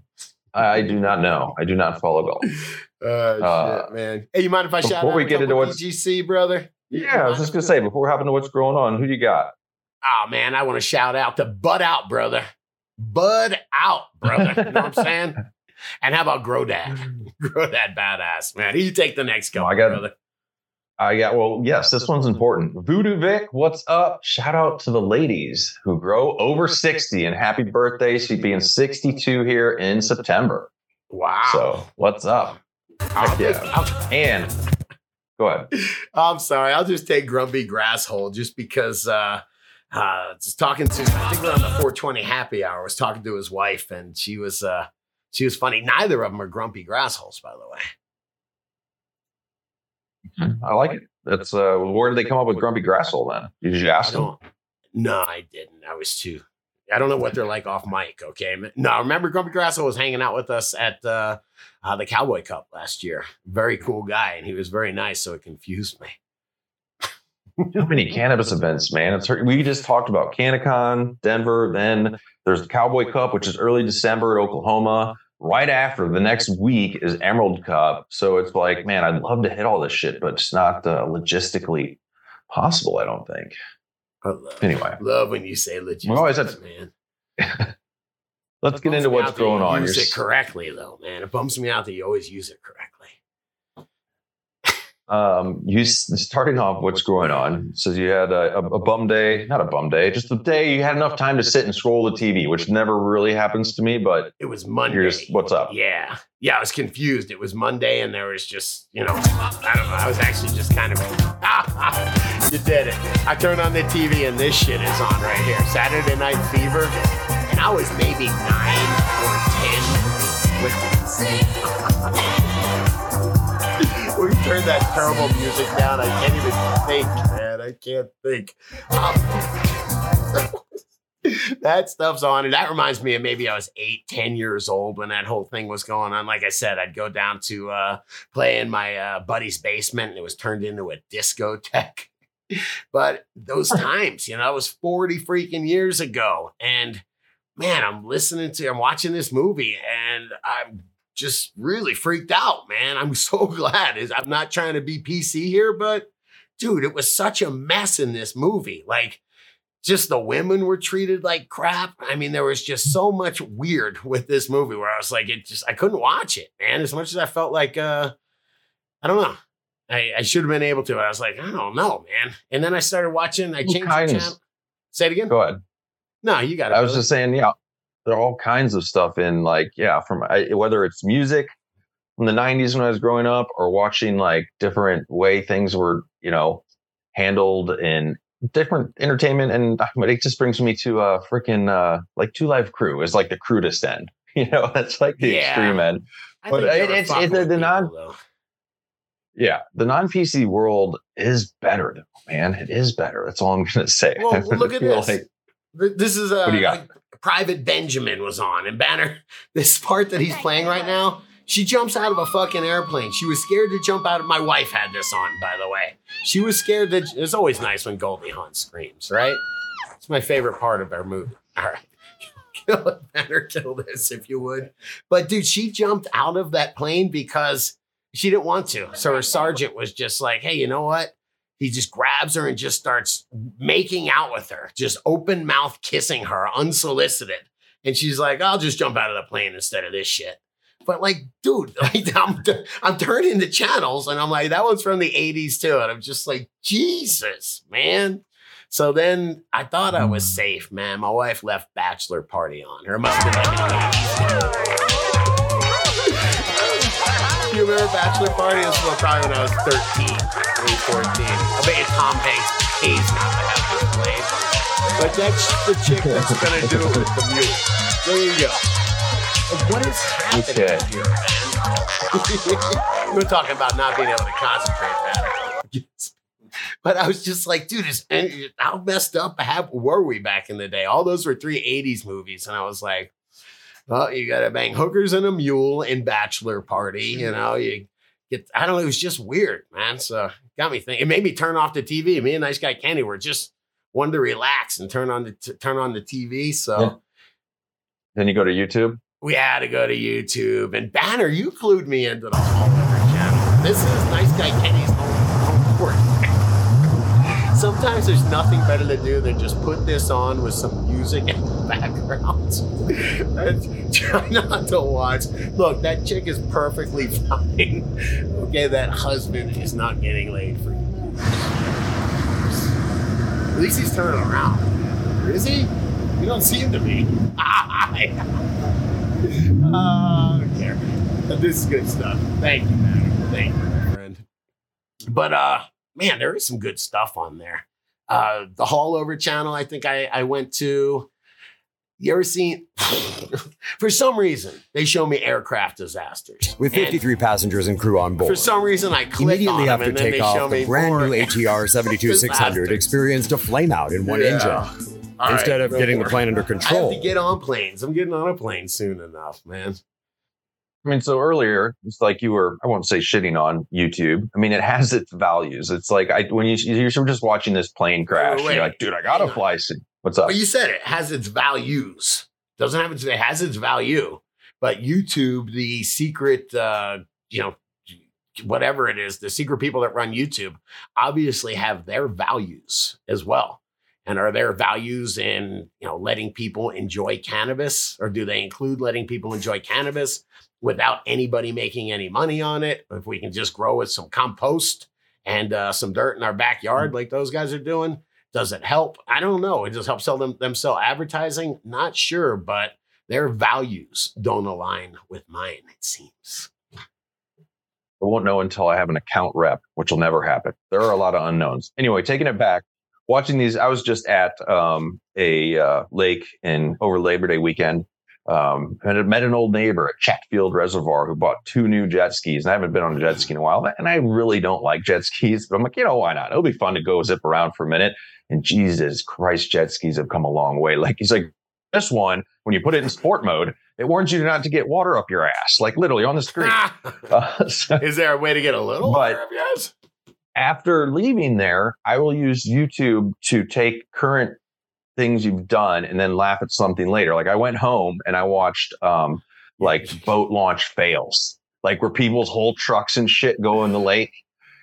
I do not know. I do not follow golf. (laughs) Uh, uh, shit, man. Hey, you mind if I shout out we get into what GC, brother? Yeah, I was just gonna say before we hop into what's going on, who do you got? Oh man, I want to shout out to Bud Out, brother. Bud Out, brother. You know what I'm (laughs) saying? And how about Grow Dad? (laughs) Grow Dad badass, man. You take the next go, I got, brother. I got well, yes, this one's important. Voodoo Vic, what's up? Shout out to the ladies who grow over 60 and happy birthday. She's being 62 here in September. Wow. So what's up? Heck yeah. and go ahead. (laughs) I'm sorry. I'll just take Grumpy Grasshole just because uh uh just talking to I think we're on the 420 happy hour. I was talking to his wife and she was uh she was funny. Neither of them are grumpy grassholes, by the way. I like it. That's uh where did they come up with grumpy grasshole then? Did you ask them? No, I didn't. I was too I don't know what they're like off mic. Okay. No, I remember Grumpy Grasso was hanging out with us at uh, uh, the Cowboy Cup last year. Very cool guy, and he was very nice. So it confused me. Too many (laughs) cannabis events, man. It's we just talked about CannaCon, Denver. Then there's the Cowboy Cup, which is early December at Oklahoma. Right after the next week is Emerald Cup. So it's like, man, I'd love to hit all this shit, but it's not uh, logistically possible. I don't think. Love, anyway, love when you say logistics, always have, man. (laughs) Let's get into what's going on. Use You're... it correctly, though, man. It bums me out that you always use it correctly. Um, you starting off what's going on. So you had a, a, bum day, not a bum day, just the day you had enough time to sit and scroll the TV, which never really happens to me. But it was Monday. What's up. Yeah, yeah. I was confused. It was Monday, and there was just you know, I don't know. I was actually just kind of. (laughs) you did it. I turned on the TV, and this shit is on right here. Saturday Night Fever, and I was maybe nine or ten (laughs) we turn that terrible music down. I can't even think, man. I can't think. Um, (laughs) that stuff's on. And that reminds me of maybe I was eight, ten years old when that whole thing was going on. Like I said, I'd go down to uh, play in my uh, buddy's basement and it was turned into a discotheque. But those times, you know, it was 40 freaking years ago. And man, I'm listening to, I'm watching this movie and I'm just really freaked out, man. I'm so (laughs) glad. I'm not trying to be PC here, but dude, it was such a mess in this movie. Like, just the women were treated like crap. I mean, there was just so much weird (laughs) with this movie where I was like, it just, I couldn't watch it, man. As much as I felt like, uh, I don't know. I, I should have been able to. I was like, I don't know, man. And then I started watching. I changed the channel. Say it again. Go ahead. No, you got it. I was just saying, yeah, there are all kinds of stuff in like, yeah, from I, whether it's music from the 90s when I was growing up or watching like different way things were, you know, handled in different entertainment. And (laughs) but it just brings me to a uh, freaking uh, like Two Live Crew is like the crudest end. (laughs) You know, that's like the yeah. extreme end. I but it, it's, it's the, the non. Though. Yeah, the non PC world is better, though, man. It is better. That's all I'm going to say. Well, (laughs) look at this. Like, this is a what do you got? Like, Private Benjamin was on, and Banner. (laughs) This part that he's playing right now, she jumps out of a fucking airplane. She was scared to jump out of. My wife had this on, by the way. She was scared that it's always nice when Goldie Hawn screams, right? It's my favorite part of our movie. (laughs) All right. Kill Banner, kill this if you would. But dude, she jumped out of that plane because she didn't want to. So her sergeant was just like, hey, you know what? He just grabs her and just starts making out with her, just open mouth kissing her unsolicited. And she's like, I'll just jump out of the plane instead of this shit. But like, dude, (laughs) like I'm, I'm turning the channels and I'm like, that one's from the 80s too. And I'm just like, Jesus, man. So then I thought I was hmm. safe, man. My wife left bachelor party on. Her must have been (laughs) like you remember Bachelor Party? This was probably when I was 13, maybe 14. I bet you Tom Hanks pays not to have this played. But that's the chick that's going to do it with the mute. There you go. What is happening okay. here, man? (laughs) We're talking about not being able to concentrate, man. (laughs) But I was just like, dude, is, how messed up have, were we back in the day? All those were three 80s movies. And I was like, well, you got to bang hookers and a mule in bachelor party. You know, you get, I don't know, it was just weird, man. So got me thinking. It made me turn off the TV. Me and nice guy Kenny were just wanted to relax and turn on the t- turn on the TV. So yeah. then you go to YouTube. We had to go to YouTube and Banner. You clued me into the Hall channel. This is nice guy Kenny's home, home court. Sometimes there's nothing better to do than just put this on with some music in the background (laughs) and try not to watch. Look, that chick is perfectly fine. Okay, that husband is not getting laid for you. At least he's turning around. Is he? You don't seem to be. (laughs) oh, care. This is good stuff. Thank you, man. Thank you, friend. But uh man, there is some good stuff on there. Uh, the Hall Over channel, I think I, I went to. You ever seen? (laughs) for some reason, they show me aircraft disasters with 53 and passengers and crew on board. For some reason, I clicked immediately after takeoff. The brand new ATR (laughs) 72600 experienced a flameout in one yeah. engine. All Instead right, of getting more. the plane under control, (laughs) I have to get on planes. I'm getting on a plane soon enough, man. I mean, so earlier it's like you were, I won't say shitting on YouTube. I mean, it has its values. It's like I when you you're just watching this plane crash, wait, wait, you're like, dude, I gotta fly soon. What's up? Well, you said it has its values. Doesn't have its it has its value. But YouTube, the secret uh, you know, whatever it is, the secret people that run YouTube obviously have their values as well. And are there values in, you know, letting people enjoy cannabis or do they include letting people enjoy cannabis? Without anybody making any money on it. If we can just grow with some compost and uh, some dirt in our backyard, like those guys are doing, does it help? I don't know. It just helps sell them, them sell advertising. Not sure, but their values don't align with mine. It seems. I won't know until I have an account rep, which will never happen. There are a lot of unknowns. Anyway, taking it back, watching these, I was just at um, a uh, lake in over Labor Day weekend um, and I met an old neighbor at Chatfield Reservoir who bought two new jet skis. And I haven't been on a jet ski in a while. And I really don't like jet skis, but I'm like, you know, why not? It'll be fun to go zip around for a minute. And Jesus Christ, jet skis have come a long way. (laughs) Like he's like, this one, when you put it in sport mode, it warns you not to get water up your ass, like literally on the screen. (laughs) (laughs) uh, so, Is there a way to get a little but, water up your ass? After leaving there, I will use YouTube to take current things you've done and then laugh at something later. Like I went home and I watched um like boat launch fails, like where people's whole trucks and shit go in the lake.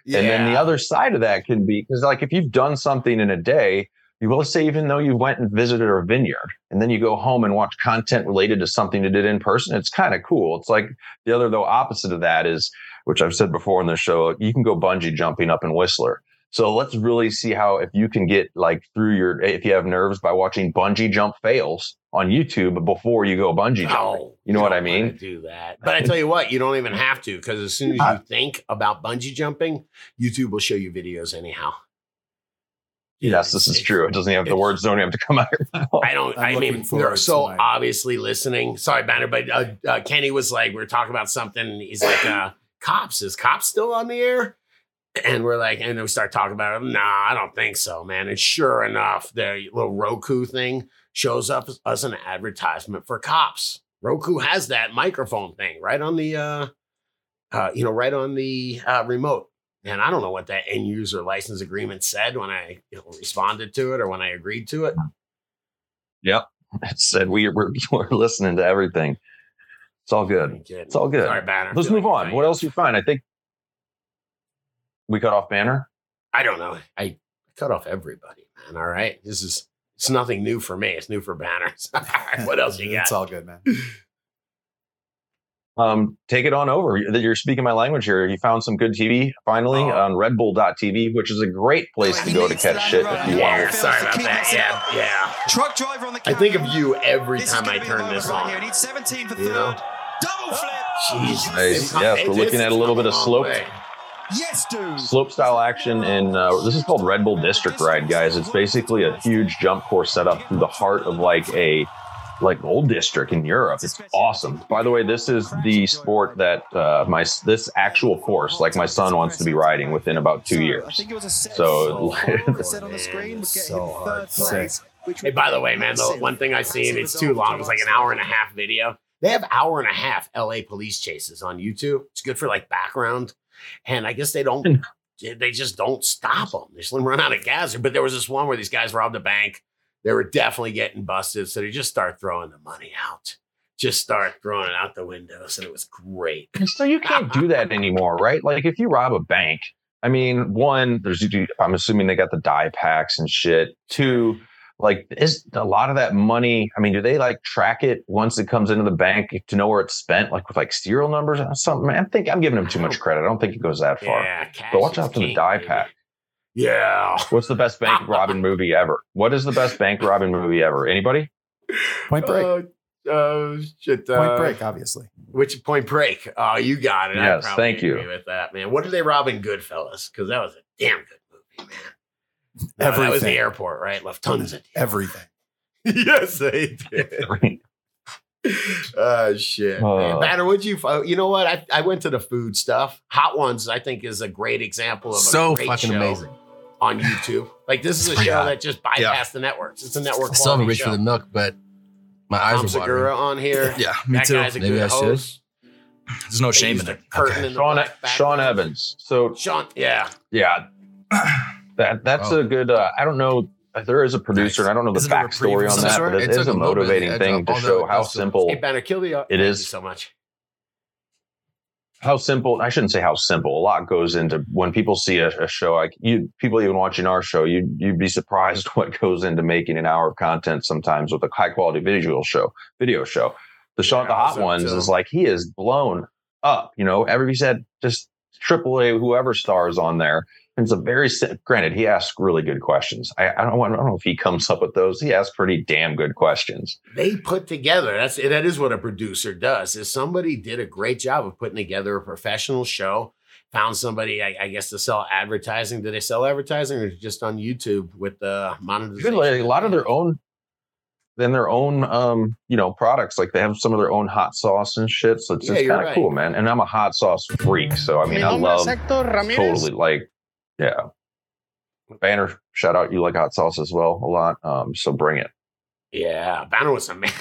Yeah. And then the other side of that can be because like if you've done something in a day, you will say even though you went and visited a vineyard and then you go home and watch content related to something you did in person, it's kind of cool. It's like the other though opposite of that is which I've said before in the show, you can go bungee jumping up in Whistler. So let's really see how if you can get like through your if you have nerves by watching bungee jump fails on YouTube before you go bungee jumping. you know what I mean? Do that, but I tell you what, you don't even have to because as soon as you think about bungee jumping, YouTube will show you videos anyhow. Yes, this is true. It doesn't have the words don't have to come out. I don't. I'm i mean, they're so obviously listening. Sorry, Banner, but uh, uh, Kenny was like, we are talking about something. He's like, uh, "Cops is cops still on the air?" And we're like, and then we start talking about it. Nah, I don't think so, man. And sure enough, the little Roku thing shows up as an advertisement for cops. Roku has that microphone thing right on the, uh, uh, you know, right on the uh, remote. And I don't know what that end user license agreement said when I you know, responded to it or when I agreed to it. Yep, it said we we're, (laughs) we're listening to everything. It's all good. It's all good. Sorry, Banner. Let's move on. What else you find? I think we cut off Banner? I don't know. I cut off everybody, man. All right. This is it's nothing new for me. It's new for banners. (laughs) what else you (laughs) got? It's all good, man. (sighs) Um, take it on over. You're speaking my language here. You found some good TV finally oh. on RedBull.tv, which is a great place to go to catch shit if you yeah, want. Sorry about that. Yeah, yeah. Truck driver on the I think of you every time I turn this on. Here. Need 17 for third. Know? Double flip. Jeez. Nice. Yes, we're looking at a little bit of slope. Way. Yes, dude. Slope style action, and uh, this is called Red Bull District Ride, guys. It's basically a huge jump course set up through the heart of like a like old district in Europe. It's awesome. By the way, this is the sport that uh, my this actual course, like my son wants to be riding within about two years. So, (laughs) Hey, by the way, man, the one thing I seen, it's too long. It's like an hour and a half video. They have hour and a half LA police chases on YouTube. It's good for like background and I guess they don't, hmm. they just don't stop them. They just run out of gas. But there was this one where these guys robbed a bank. They were definitely getting busted. So they just start throwing the money out. Just start throwing it out the windows. And it was great. So you can't do that anymore, right? Like if you rob a bank, I mean, one, there's, I'm assuming they got the die packs and shit. Two, like is a lot of that money i mean do they like track it once it comes into the bank to know where it's spent like with like serial numbers or something? I think i'm giving them too much (laughs) credit. I don't think it goes that far. Yeah, but watch out for the die pack yeah. What's the best bank robbing (laughs) movie ever? What is the best bank robbing movie ever? Anybody? Point break. Uh, uh, shit, uh, point break obviously. which point break? Oh you got it. Yes thank you. with that man. What did they rob in goodfellas? Because that was a damn good movie man (laughs) no, Everything. That was the airport, right? Left tons of everything. (laughs) yes, they did. oh (laughs) shit, uh, Banner, would you? You know what? I, I went to the food stuff. Hot Ones, I think, is a great example of so fucking amazing on YouTube. Like this is a show yeah. that just bypassed yeah. the networks. It's a network. I still haven't reached for the milk, but my eyes Tom are Segura on here. Yeah, me that too. Guy's a Maybe I should. There's no shame in it. Okay. In Sean, Sean Evans. So Sean, yeah, yeah. That that's oh. a good. Uh, I don't know. There is a producer, nice. and I don't know the backstory on that, but it, it is a motivating thing to show how simple hey, Banner, kill the, uh, it is. so much. How simple? I shouldn't say how simple. A lot goes into when people see a, a show like you. People even watching our show, you you'd be surprised (laughs) what goes into making an hour of content sometimes with a high quality visual show, video show. The show, yeah, the hot ones, too. is like he is blown up. You know, everybody said just AAA, whoever stars on there it's a very granted. He asks really good questions. I, I, don't, I don't know if he comes up with those. He asks pretty damn good questions. They put together. That's that is what a producer does. Is somebody did a great job of putting together a professional show. Found somebody, I, I guess, to sell advertising. Did they sell advertising or just on YouTube with the monetization? Good, a lot of their own then their own um you know products like they have some of their own hot sauce and shit so it's, yeah, kind of right. cool man and i'm a hot sauce freak so i mean i love totally like yeah. Banner, shout out. You like hot sauce as well a lot. Um, so bring it. Yeah. Banner was a man.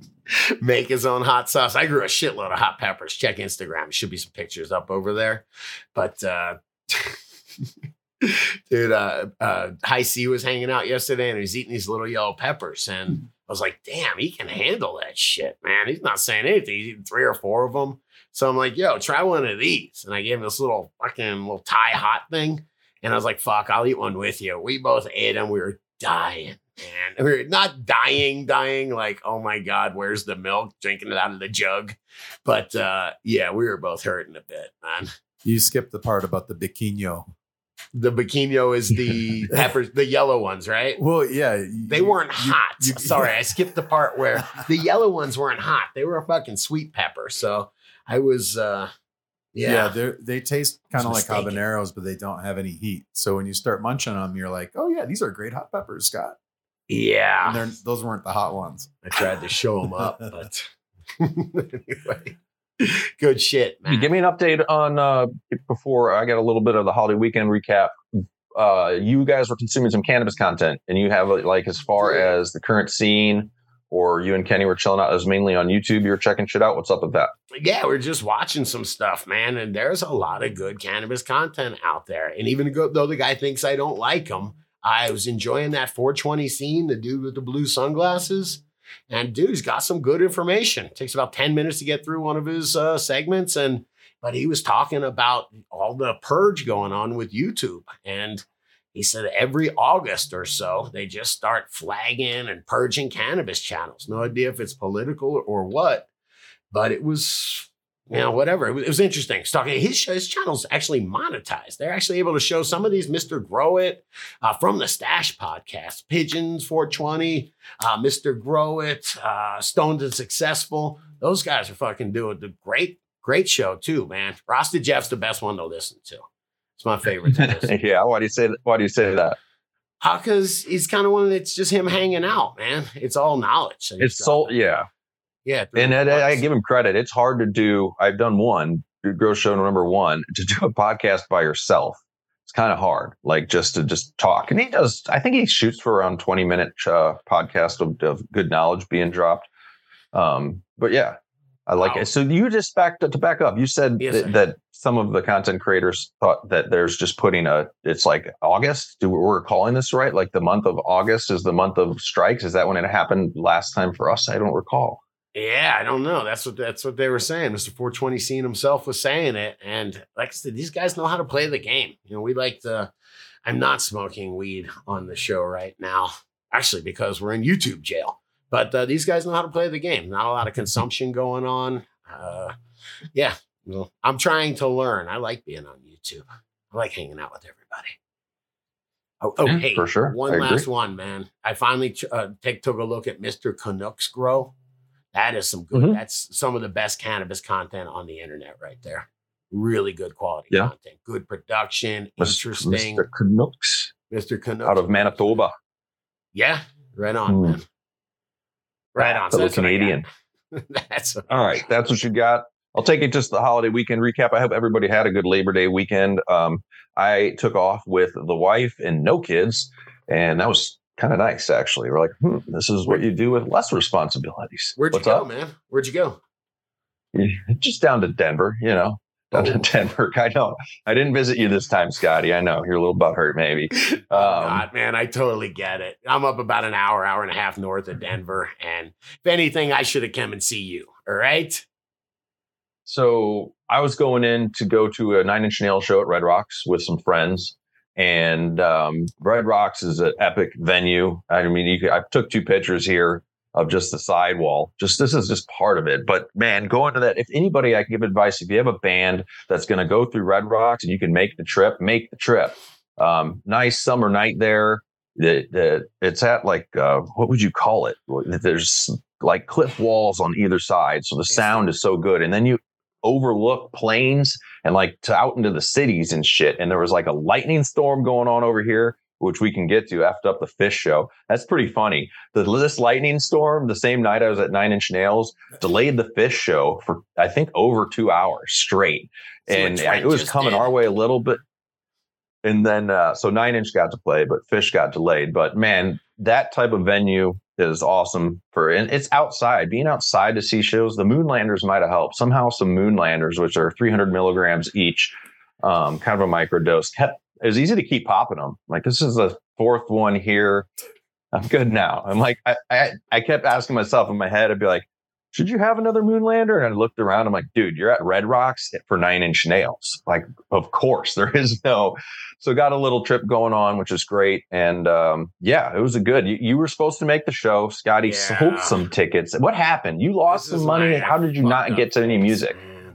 (laughs) Make his own hot sauce. I grew a shitload of hot peppers. Check Instagram. Should be some pictures up over there. But uh (laughs) dude, uh, uh High C was hanging out yesterday and he was eating these little yellow peppers. And I was like, damn, he can handle that shit, man. He's not saying anything. He's eating three or four of them. So I'm like, yo, try one of these. And I gave him this little fucking little Thai hot thing. And I was like, fuck, I'll eat one with you. We both ate them. We were dying, man. We were not dying, dying, like, oh my God, where's the milk? Drinking it out of the jug. But uh, yeah, we were both hurting a bit, man. You skipped the part about the biquinho. The biquinho is the (laughs) peppers, the yellow ones, right? Well, yeah, They weren't hot. you- (laughs) Sorry, I skipped the part where (laughs) the yellow ones weren't hot. They were a fucking sweet pepper. So I was, uh, yeah, yeah, they they taste kind of like mistaken. habaneros, but they don't have any heat. So when you start munching on them, you're like, oh yeah, these are great hot peppers, Scott. yeah. And they're, those weren't the hot ones. I tried to show them up, (laughs) but (laughs) anyway, good shit, man. Give me an update on uh, before I get a little bit of the holiday weekend recap. Uh, you guys were consuming some cannabis content, and you have like as far as the current scene, or you and Kenny were chilling out. It was mainly on YouTube. You were checking shit out. What's up with that? yeah, we're just watching some stuff, man, and there's a lot of good cannabis content out there. And even though the guy thinks I don't like him, I was enjoying that 420 scene, the dude with the blue sunglasses. And dude's got some good information. takes about 10 minutes to get through one of his uh, segments. And but he was talking about all the purge going on with YouTube. And he said every August or so, they just start flagging and purging cannabis channels. No idea if it's political or what, but it was, you know, whatever. It was, it was interesting. Talking, his, his channel's actually monetized. They're actually able to show some of these Mr. Grow It uh, from the Stash podcast, Pigeons 420, uh, Mr. Grow It, uh, Stoned and Successful. Those guys are fucking doing the great, great show too, man. Rasta Jeff's the best one to listen to. It's my favorite (laughs) yeah. Why do you say? Why do you say that? Because he's kind of one that's just him hanging out, man. It's all knowledge. It's so yeah. yeah. And I, I give him credit. It's hard to do. I've done one, Grow Show number one, to do a podcast by yourself. It's kind of hard, like just to just talk. And he does. I think he shoots for around twenty minute uh, podcast of, of good knowledge being dropped. Um, but yeah, I like Wow. it. So you just back to, to back up. You said Yes, that, that some of the content creators thought that there's just putting a. It's like August. Do we're calling this right? Like the month of August is the month of strikes. Is that when it happened last time for us? I don't recall. Yeah, I don't know. That's what that's what they were saying. Mr. 420 scene himself was saying it. And like I said, these guys know how to play the game. You know, we like to I'm not smoking weed on the show right now, actually, because we're in YouTube jail. But uh, these guys know how to play the game. Not a lot of consumption going on. Uh, yeah, well, I'm trying to learn. I like being on YouTube. I like hanging out with everybody. Oh, oh Yeah, hey, for sure. One I agree. last one, man. I finally uh, take took a look at Mr. Canucks Grow. That is some good. Mhm. That's some of the best cannabis content on the internet right there. Really good quality Yeah. content, good production, Mr. interesting. Mr. Canucks Mr. Canucks out of Manitoba. Yeah, right on, Hmm. man. Right on. What I. Canadian. (laughs) that's All right, that's what you got. I'll take it just the holiday weekend recap. I hope everybody had a good Labor Day weekend. Um, I took off with the wife and no kids, and that was kind of nice actually. We're like, hmm, this is what you do with less responsibilities. Where'd you What's go, up? man? Where'd you go? (laughs) Just down to Denver, you know. Down Oh. to Denver. (laughs) I know. I didn't visit you this time, Scotty. I know you're a little butthurt, maybe. (laughs) Um, Oh, God, man, I totally get it. I'm up about an hour, hour and a half north of Denver, and if anything, I should have come and see you. All right. So I was going in to go to a Nine Inch Nail show at Red Rocks with some friends, and um, Red Rocks is an epic venue. I mean, you could, I took two pictures here of just the sidewall. Just this is just part of it. But man, going to that. If anybody, I can give advice. If you have a band that's going to go through Red Rocks and you can make the trip, make the trip. Um, nice summer night there. The, the, it's at like uh, what would you call it? There's like cliff walls on either side, so the sound is so good. And then you overlook plains and like to out into the cities and shit. And there was like a lightning storm going on over here, which we can get to after up the Phish show. That's pretty funny. The this lightning storm, the same night I was at Nine Inch Nails, delayed the Phish show for I think over two hours straight. What and it was coming did? our way a little bit. And then uh, so Nine Inch got to play, but Phish got delayed. But man, that type of venue is awesome for and it's outside. Being outside to see shows, the Moonlanders might have helped. Somehow some Moonlanders, which are 300 milligrams each, um, kind of a microdose, kept it was easy to keep popping them. Like this is the fourth one here. I'm good now. I'm like I, I I kept asking myself in my head, I'd be like, should you have another Moonlander? And I looked around. I'm like, dude, you're at Red Rocks for Nine Inch Nails. Like, of course, (laughs) there is no. So got a little trip going on, which is great. And um, yeah, it was a good. You, you were supposed to make the show. Scotty Yeah. sold some tickets. What happened? You lost some money. How did you not get to any music? man.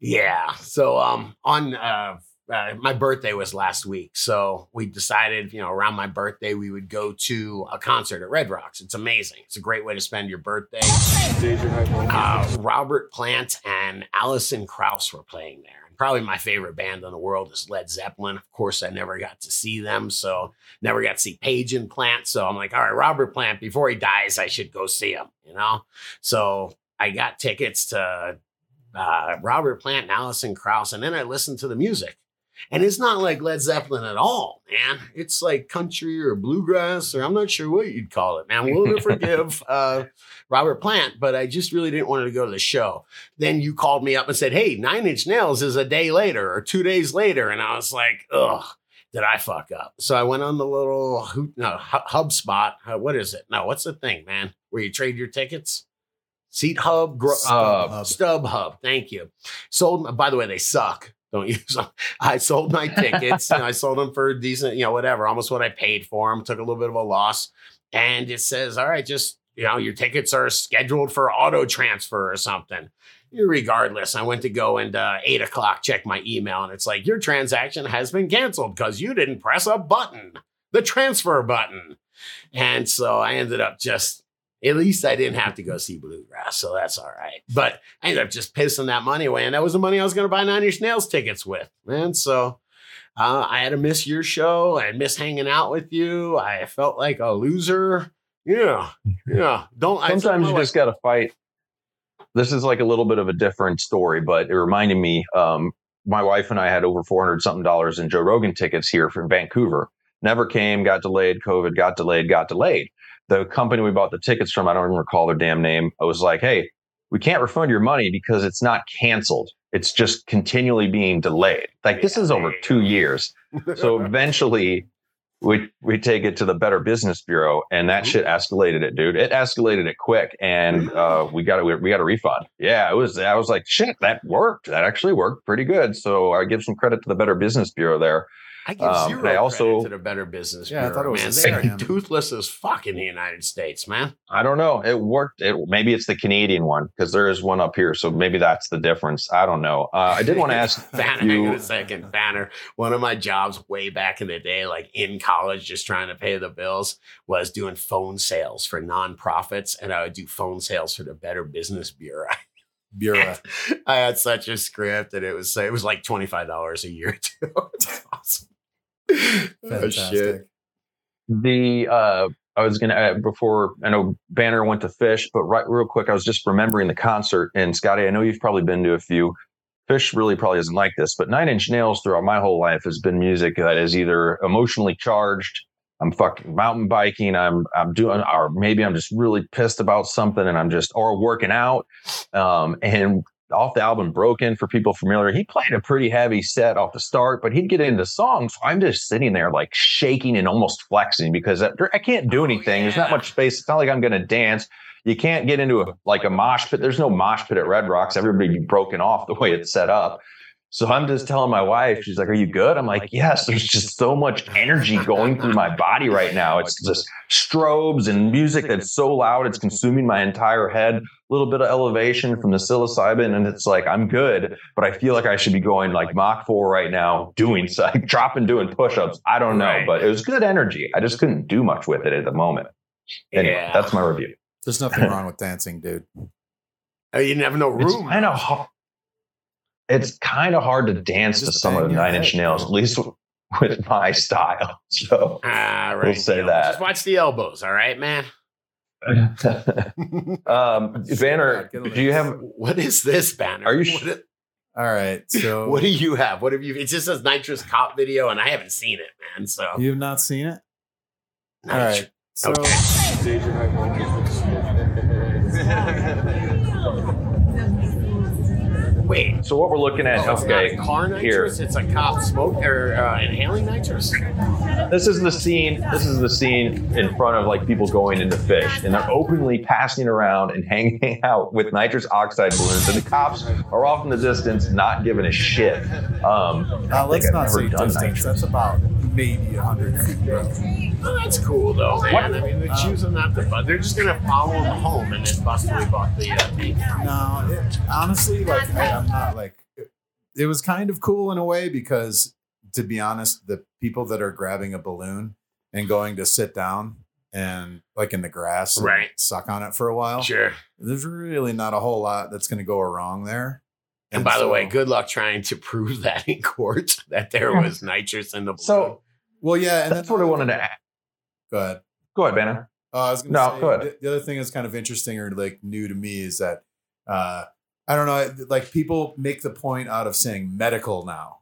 Yeah. So um on uh, uh, my birthday was last week, so we decided, you know, around my birthday we would go to a concert at Red Rocks. It's amazing. It's a great way to spend your birthday. Uh, Robert Plant and Alison Krauss were playing there. And probably my favorite band in the world is Led Zeppelin. Of course, I never got to see them, so never got to see Page and Plant. So I'm like, all right, Robert Plant, before he dies, I should go see him, you know? So I got tickets to uh, Robert Plant and Alison Krauss, and then I listened to the music. And it's not like Led Zeppelin at all, man. It's like country or bluegrass, or I'm not sure what you'd call it, man. Willing (laughs) to forgive uh, Robert Plant, but I just really didn't want to go to the show. Then you called me up and said, hey, Nine Inch Nails is a day later or two days later. And I was like, ugh, did I fuck up? So I went on the little no, HubSpot. Uh, what is it? No, what's the thing, man? Where you trade your tickets? Seat Hub, gro- uh, Stub Hub. Thank you. Sold. By the way, they suck. Don't (laughs) use them. I sold my tickets. and I sold them for decent, you know, whatever, almost what I paid for them. Took a little bit of a loss, and it says, "All right, just you know, your tickets are scheduled for auto transfer or something." Regardless, I went to go and uh, eight o'clock check my email, and it's like your transaction has been canceled because you didn't press a button, the transfer button. And so I ended up just at least I didn't have to go see Bluegrass, so that's all right. But I ended up just pissing that money away, and that was the money I was going to buy Nine Inch Nails tickets with, man. So uh, I had to miss your show. I miss hanging out with you. I felt like a loser. Yeah, yeah. Don't. Sometimes you like, just got to fight. This is like a little bit of a different story, but it reminded me. Um, my wife and I had over four hundred something dollars in Joe Rogan tickets here from Vancouver. Never came, got delayed. COVID got delayed, got delayed the company we bought the tickets from, I don't even recall their damn name. I was like, hey, we can't refund your money because it's not canceled. It's just continually being delayed. Like this is over two years. So (laughs) eventually we we take it to the Better Business Bureau, and that shit escalated it, dude. It escalated it quick, and (laughs) uh, we got a, we got a refund. Yeah, it was. I was like, shit, that worked. That actually worked pretty good. So I give some credit to the Better Business Bureau there. I give um, zero I also, to the Better Business yeah, Bureau, I thought it was man. They're toothless as fuck in the United States, man. I don't know. It worked. It, maybe it's the Canadian one because there is one up here, so maybe that's the difference. I don't know. Uh, I did want to ask (laughs) Banner. You, hang on a second, Banner. One of my jobs way back in the day, like in college, just trying to pay the bills, was doing phone sales for nonprofits, and I would do phone sales for the Better Business Bureau. (laughs) Bureau. (laughs) I had such a script, and it was it was like twenty five dollars a year too. it's awesome. (laughs) Fantastic. the uh, I was gonna before I know Banner went to Phish, but right real quick, I was just remembering the concert. And Scotty, I know you've probably been to a few. Phish really probably doesn't like this, but Nine Inch Nails throughout my whole life has been music that is either emotionally charged. I'm fucking mountain biking. I'm I'm doing, or maybe I'm just really pissed about something, and I'm just or working out. Um, and off the album Broken for people familiar, he played a pretty heavy set off the start, but he'd get into songs. I'm just sitting there like shaking and almost flexing because I can't do oh, anything. Oh, yeah. There's not much space. It's not like I'm going to dance. You can't get into a like a mosh pit. There's no mosh pit at Red Rocks. Everybody be broken off the way it's set up. So I'm just telling my wife, she's like, Are you good? I'm like, Yes, there's just so much energy going through my body right now. It's just strobes and music that's so loud, it's consuming my entire head. A little bit of elevation from the psilocybin, and it's like, I'm good, but I feel like I should be going like Mach 4 right now, doing like (laughs) dropping, doing push ups. I don't know, but it was good energy. I just couldn't do much with it at the moment. Anyway, yeah. that's my review. There's nothing wrong with dancing, dude. Oh, you didn't have no room. I know it's kind of hard to dance to some of the Nine Inch Nails, at least with my style. So ah, right. we'll say that. Just watch the elbows, all right, man. um, Banner, do you have what is this banner? Are you? Sh- all right. So what do you have? What have you? It just says nitrous cop video, and I haven't seen it, man. So you've not seen it. All right. So. Okay. Wait. So what we're looking at? Oh, okay, car nitrous. Here. It's a cop smoke or uh, inhaling nitrous. This is the scene. This is the scene in front of like people going into Phish, and they're openly passing around and (laughs) hanging out with nitrous oxide balloons, and the cops are off in the distance, not giving a shit. Um, uh, let's not say distance. Nitrous. That's about maybe hundred feet, bro. Oh, that's cool though, man. What? I mean, they're choosing not to, but they're just gonna follow him home and then bust away bought the uh, No, it, honestly, like I, I'm not like it was kind of cool in a way because, to be honest, the people that are grabbing a balloon and going to sit down and like in the grass, and Right. suck on it for a while. Sure. There's really not a whole lot that's going to go wrong there. And, by the way, good luck trying to prove that in court (laughs) that there was nitrous in the balloon. So well, yeah, and that's then what I wanted to add. Go ahead. Go ahead, Banner. Uh, I was going to No, say, go ahead. the, the other thing that's kind of interesting or like new to me is that uh, I don't know, like people make the point out of saying medical now.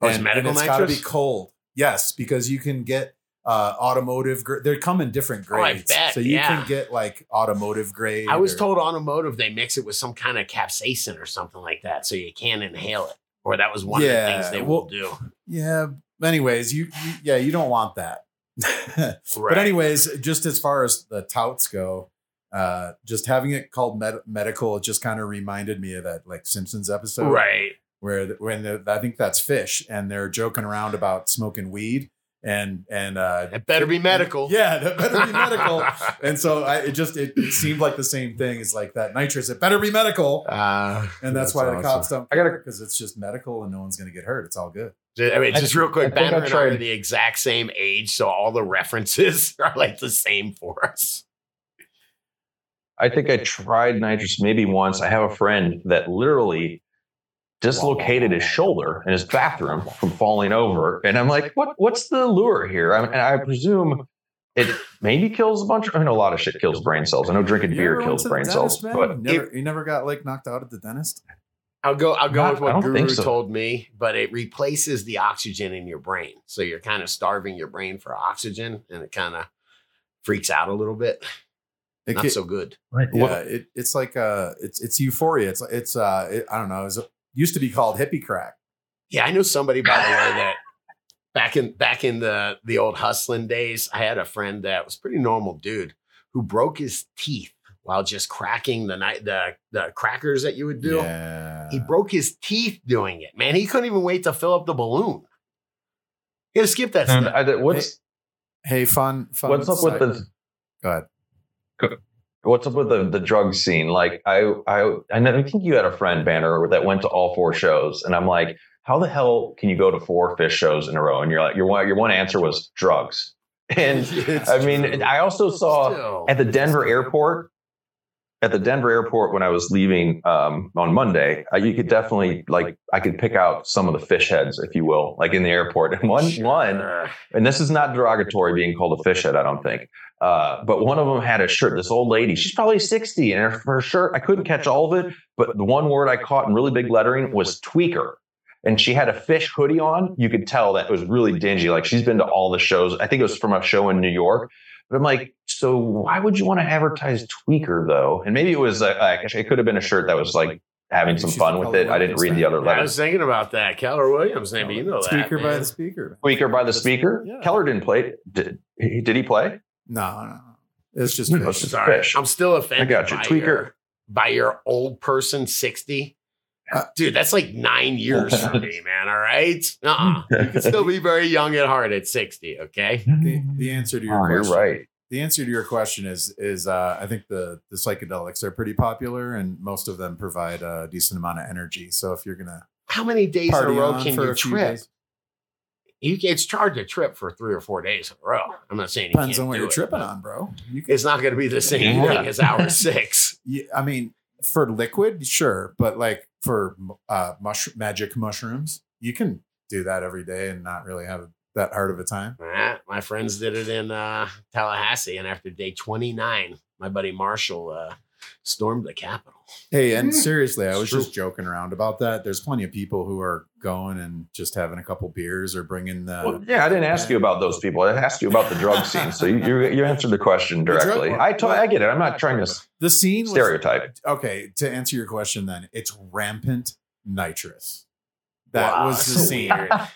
Oh, it's medical it's got to be cold. Yes, because you can get uh, automotive. Gr- they come in different Oh, I grades, bet, so you yeah. can get like automotive grade. I was or- told automotive they mix it with some kind of capsaicin or something like that, so you can't inhale it. Or that was one of the things they well- will do. Yeah. Anyways, you, you yeah, you don't want that. (laughs) But anyways, just as far as the touts go, uh, just having it called med- medical, just kind of reminded me of that like Simpsons episode, right. Where the, when the, I think that's Phish, and they're joking around about smoking weed, and and uh, It better be medical. yeah, that better be medical. (laughs) And so I, it just it, it seemed like the same thing as like that nitrous. It better be medical, Uh, and that's, That's why the awesome. cops don't. I gotta- because it's just medical, and no one's going to get hurt. It's all good. I mean, just think- real quick, I Banner and I are tried- the exact same age, so all the references (laughs) are like the same for us. I think I tried nitrous maybe once. I have a friend that literally dislocated his shoulder in his bathroom from falling over, and I'm like, "What? What's the lure here?" I and I presume it maybe kills a bunch. Of, I know a lot of shit kills brain cells. I know drinking You beer kills brain dentist, cells, man? but you never, you never got like knocked out at the dentist. I'll go. I'll go Not- with what Guru so. told me, but it replaces the oxygen in your brain, so you're kind of starving your brain for oxygen, and it kind of freaks out a little bit. It Not ca- so good. yeah, it, it's like uh, it's it's euphoria. It's it's uh, it, I don't know. It used to be called hippie crack. Yeah, I know somebody by the way that back in back in the the old hustling days, I had a friend that was a pretty normal dude who broke his teeth while just cracking the night the the crackers that you would do. Yeah, He broke his teeth doing it, man. He couldn't even wait to fill up the balloon. You gotta skip that And stuff. I, what's Hey, fun, fun. what's up with side- the Go ahead. What's up with the the drug scene? Like I I I think you had a friend Banner that went to all four shows, and I'm like, how the hell can you go to four Phish shows in a row? And you're like, your one your one answer was drugs. (laughs) And (laughs) It's I mean, true. I also saw Still. at the Denver airport. At the Denver airport, when I was leaving um, on Monday, uh, you could definitely like I could pick out some of the Phish heads, if you will, like in the airport. And (laughs) one one and this is not derogatory being called a Phish head, I don't think. Uh, but one of them had a shirt. This old lady, she's probably 60, and her, her shirt, I couldn't catch all of it, but the one word I caught in really big lettering was tweaker. And she had a Phish hoodie on. You could tell that it was really dingy. Like she's been to all the shows. I think it was from a show in New York. But I'm like, so why would you want to advertise tweaker though? And maybe it was uh, actually it could have been a shirt that was like having some fun with it. I didn't read the other Yeah, I was thinking about that. Keller Williams, maybe you know that. speaker by the speaker. Tweaker by the speaker. Yeah. Keller didn't play. Did, did he play? No, no, no. It's just No, Phish. Sorry, Phish. I'm still offended. I got you. by Tweaker. Your, by your old person, sixty. Uh, Dude, that's like nine years for me, (laughs) man. All right, uh-uh. you can still be very young at heart at sixty. Okay, The, the answer to your Oh, you're question, right. the answer to your question is is uh, I think the the psychedelics are pretty popular and most of them provide a decent amount of energy. So if you're gonna how many days in a row on can for you a trip? days, You it's charged a trip for three or four days in a row. I'm not saying you depends can't on what you're it, tripping on, bro. You can, It's not going to be the same Yeah. thing as hour (laughs) six. yeah, I mean, for liquid, sure, but like for uh, mush- magic mushrooms, you can do that every day and not really have that hard of a time. Ah, my friends did it in uh, Tallahassee, and after day 29, my buddy Marshall uh, stormed the Capitol. Hey, and mm. seriously, I was just joking around about that. There's plenty of people who are going and just having a couple beers or bringing the. Well, yeah, I didn't ask you about those people. I asked you about the drug scene. So you you, you answered the question directly. I to- I get it. I'm not trying to the scene was, stereotype. Okay, to answer your question, then it's rampant nitrous. That Wow, was the (laughs) scene.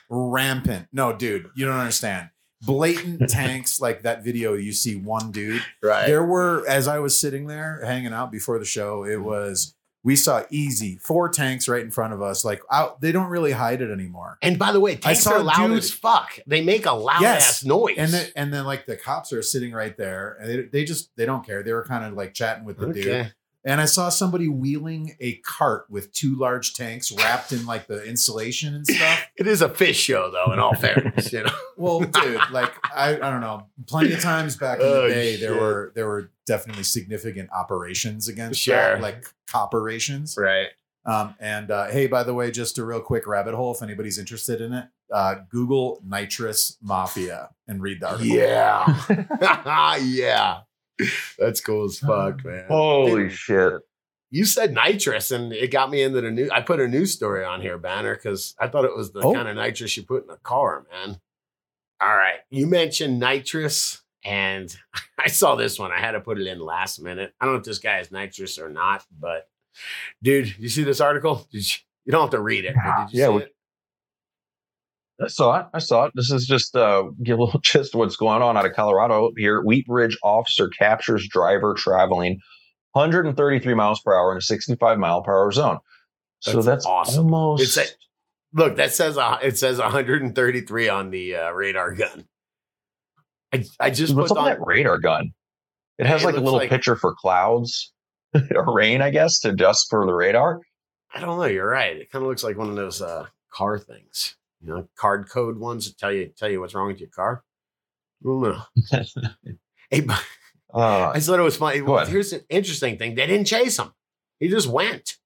Rampant. No, dude, you don't understand. Blatant (laughs) tanks like that video. You see one dude. Right. There were as I was sitting there hanging out before the show. It mm-hmm. was we saw easy four tanks right in front of us. Like out, they don't really hide it anymore. and by the way, tanks saw are loud dude- as fuck. They make a loud Yes. ass noise. And then, and then like the cops are sitting right there, and they, they just they don't care. They were kind of like chatting with the dude. and I saw somebody wheeling a cart with two large tanks wrapped in like the insulation and stuff. It is a Phish show, though. In all fairness, you know. (laughs) Well, dude, like I, I don't know. Plenty of times back in Oh, the day, there were there were definitely significant operations against Sure. that, like copperations. Right. Um, and uh, hey, by the way, just a real quick rabbit hole if anybody's interested in it, uh, Google nitrous mafia and read the article. Yeah. (laughs) (laughs) yeah. That's cool as fuck, man. Holy shit. You said nitrous, and it got me into the new. I put a news story on here, Banner, because I thought it was the Oh. kind of nitrous you put in a car, man. All right. You mentioned nitrous, and (laughs) I saw this one. I had to put it in last minute. I don't know if this guy is nitrous or not, but dude, you see this article? Did you, you don't have to read it. But did you Yeah, it? I saw it. I saw it. This is just uh, give a little (laughs) gist of what's going on out of Colorado here. Wheat Ridge officer captures driver traveling 133 miles per hour in a 65 mile per hour zone. So That's that's, awesome. almost. It's a, look, that says uh, it says 133 on the uh, radar gun. I, I just what's put up on that radar gun? It has It like a little like- picture for clouds (laughs) or rain, I guess, to adjust for the radar. I don't know. You're right. It kind of looks like one of those uh, car things, you know, card code ones that tell you tell you what's wrong with your car. I don't know. (laughs) Hey, but Uh, I thought it was funny. Ahead. Here's an interesting thing: they didn't chase him. He just went.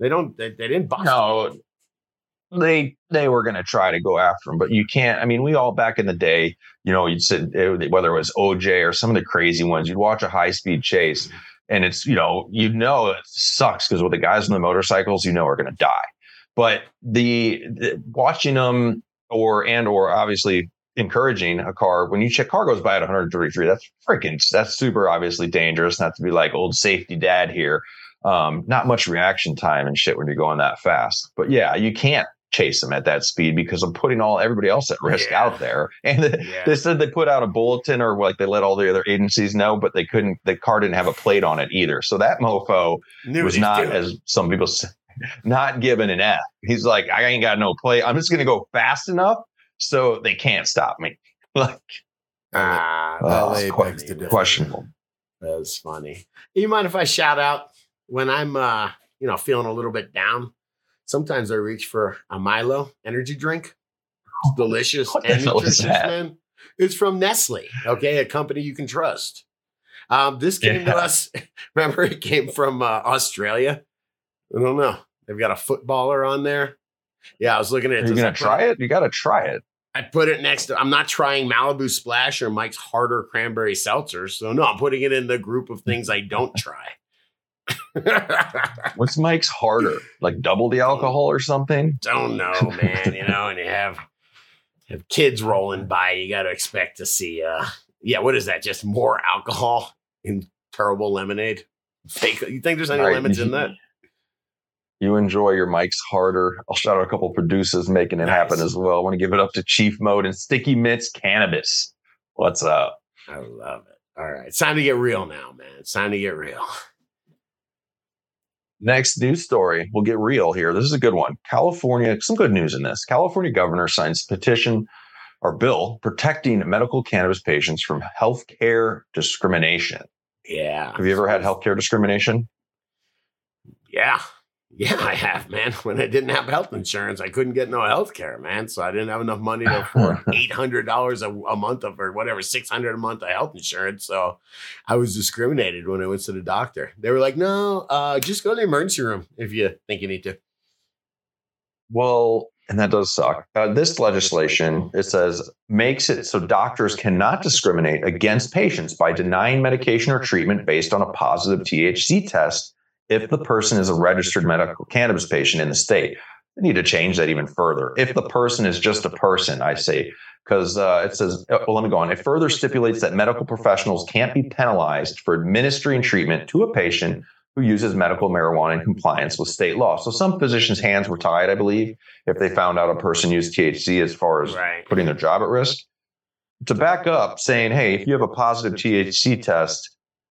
They don't. They, they didn't bust. him. no, they they were going to try to go after him, but you can't. I mean, we all back in the day, you know, you'd sit whether it was OJ or some of the crazy ones, you'd watch a high speed chase, and it's you know you know it sucks because with the guys on the motorcycles, you know are going to die. But the, the watching them or and or obviously encouraging a car when you check car goes by at 133 that's freaking that's super obviously dangerous not to be like old safety dad here um not much reaction time and shit when you're going that fast but yeah you can't chase them at that speed because i'm putting all everybody else at risk Yeah. out there (laughs) and the, Yeah. they said they put out a bulletin or like they let all the other agencies know but they couldn't the car didn't have a plate on it either so that mofo Knew was not doing. as some people say (laughs) not given an f he's like i ain't got no plate i'm just gonna go fast enough so they can't stop me (laughs) like Ah, Uh, LA that's begs funny, to man. differ. questionable That's funny. You mind if I shout out when I'm, uh, you know, feeling a little bit down? Sometimes I reach for a Milo energy drink. It's delicious What and nutritious, man. It's from Nestle, okay, a company you can trust. Um, this came to us. (laughs) Remember, it came from uh, Australia. I don't know. They've got a footballer on there. Yeah, I was looking at it. are you gonna try it you gotta try it I put it next to. I'm not trying Malibu Splash or Mike's Harder Cranberry Seltzer. So no, I'm putting it in the group of things I don't try. (laughs) what's mike's harder like double the alcohol or something don't know, man. You know, and you have have kids rolling by. You got to expect to see. uh Yeah, what is that? Just more alcohol in terrible lemonade. Fake. You think there's any right, lemons in that? You enjoy your mike's harder i'll shout out a couple producers making it happen as well i want to give it up to chief mode and sticky mints cannabis what's up I love it. All right, it's time to get real now, man. It's time to get real. (laughs) Next news story. We'll get real here. This is a good one. California, some good news in this. California governor signs petition or bill protecting medical cannabis patients from healthcare discrimination. Yeah. Have you ever had healthcare discrimination? Yeah. Yeah, I have, man. (laughs) When I didn't have health insurance, I couldn't get no health care, man. So I didn't have enough money to for (laughs) eight hundred dollars a a month of or whatever, six hundred a month of health insurance. So I was discriminated when I went to the doctor. They were like, "No, uh, just go to the emergency room if you think you need to." Well, and that does suck. Uh, this legislation, it says, makes it so doctors cannot discriminate against patients by denying medication or treatment based on a positive THC test if the person is a registered medical cannabis patient in the state. They need to change that even further. If the person is just a person, I say, because uh, it says, uh, well, let me go on. It further stipulates that medical professionals can't be penalized for administering treatment to a patient who uses medical marijuana in compliance with state law. So some physicians' hands were tied, I believe, if they found out a person used THC as far as Right. putting their job at risk. To back up, saying, hey, if you have a positive THC test,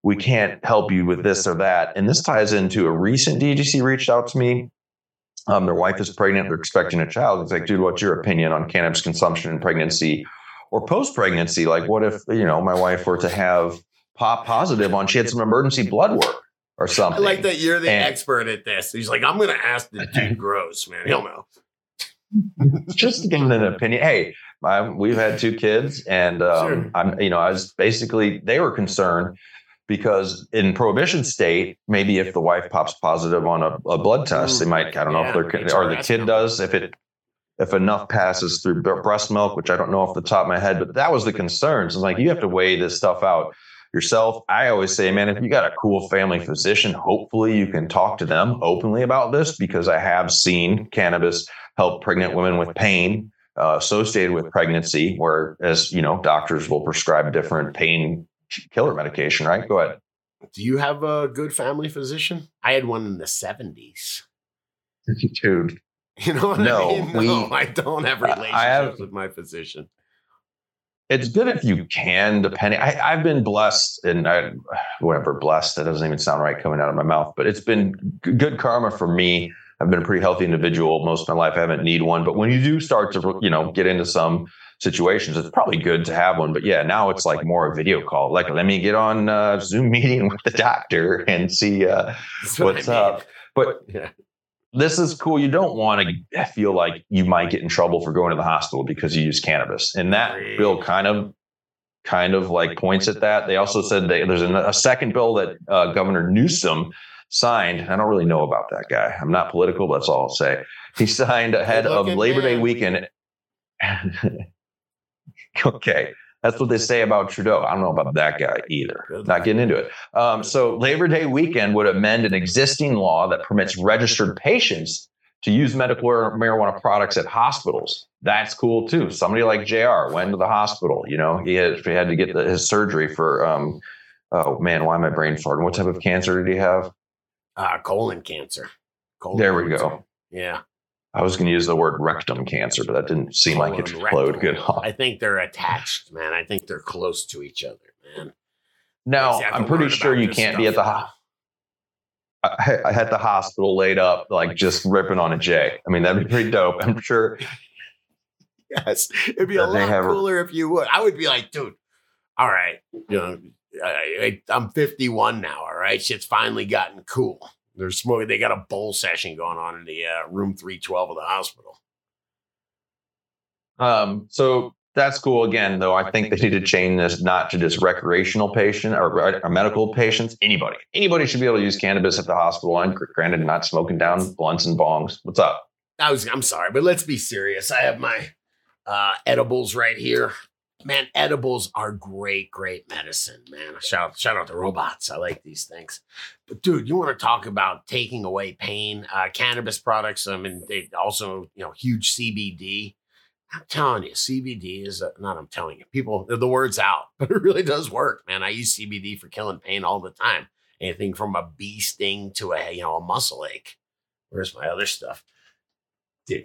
we can't help you with this or that. And this ties into a recent DGC reached out to me. Um, their wife is pregnant, they're expecting a child. It's like, dude, what's your opinion on cannabis consumption in pregnancy or post pregnancy? Like, what if, you know, my wife were to have pop positive on, she had some emergency blood work? or something. I like that you're the and, expert at this. He's like, I'm going to ask the dude (laughs) gross, man. He'll know. just giving an opinion. Hey, I, we've had two kids, and um, sure. I'm, you know, I was basically they were concerned because in prohibition state, maybe if the wife pops positive on a, a blood test, they might, I don't know if they're, or the kid does, if it, if enough passes through breast milk, which I don't know off the top of my head, but that was the concern. concerns. It's like, you have to weigh this stuff out yourself. I always say, man, if you got a cool family physician, hopefully you can talk to them openly about this because I have seen cannabis help pregnant women with pain uh, associated with pregnancy, whereas, you know, doctors will prescribe different pain killer medication, right? Go ahead. Do you have a good family physician? I had one in the 70s. Dude. You know what no, I mean? No, we, I don't have relationships have, with my physician. It's good if you can, depending. I, have been blessed, and I, whatever blessed, that doesn't even sound right coming out of my mouth, but it's been good karma for me. I've been a pretty healthy individual most of my life. I haven't need one, but when you do start to, you know, get into some situations, it's probably good to have one. But yeah, now it's like more a video call. Like, let me get on uh, Zoom (laughs) meeting with the doctor and see uh, what's up. But (laughs) yeah. this is cool. You don't want to feel like you might get in trouble for going to the hospital because you use cannabis. And that bill kind of kind of like points at that. They also said that there's a, second bill that uh, Governor Newsom signed. I don't really know about that guy. I'm not political, but that's all I'll say. He signed ahead of Labor Day weekend. (laughs) (laughs) okay. That's what they say about Trudeau. I don't know about that guy either. Not getting into it. Um, so Labor Day weekend would amend an existing law that permits registered patients to use medical marijuana products at hospitals. That's cool too. Somebody like Jr. went to the hospital. You know, he had, he had to get the, his surgery for. Um, oh man, why am I brain farting? What type of cancer did he have? Uh, colon cancer. Colon there we cancer. go. Yeah. I was going to use the word rectum cancer, but that didn't seem like it oh, flowed good. I think they're attached, man. I think they're close to each other, man. Now, I'm pretty sure you can't be at the ho- I, I had the hospital laid up, like just ripping on a J. I mean, that'd be pretty dope. I'm sure. (laughs) yes, it'd be a lot cooler if you would. I would be like, dude, all right, you know, I, am 51 now. All right, shit's finally gotten cool. They're smoking. They got a bowl session going on in the uh, room 312 of the hospital. Um, so that's cool. Again, though, I think they need to change this not to just recreational patient or, or, medical patients. Anybody, anybody should be able to use cannabis at the hospital. And granted, not smoking down blunts and bongs. What's up? I was. I'm sorry, but let's be serious. I have my uh, edibles right here man, edibles are great, great medicine, man. Shout shout out to robots. I like these things. But dude, you want to talk about taking away pain? Uh, cannabis products. I mean, they also you know huge CBD. I'm telling you, CBD is a, not. I'm telling you, people. The word's out, (laughs) but it really does work, man. I use CBD for killing pain all the time. Anything from a bee sting to a you know a muscle ache. Where's my other stuff? Dude,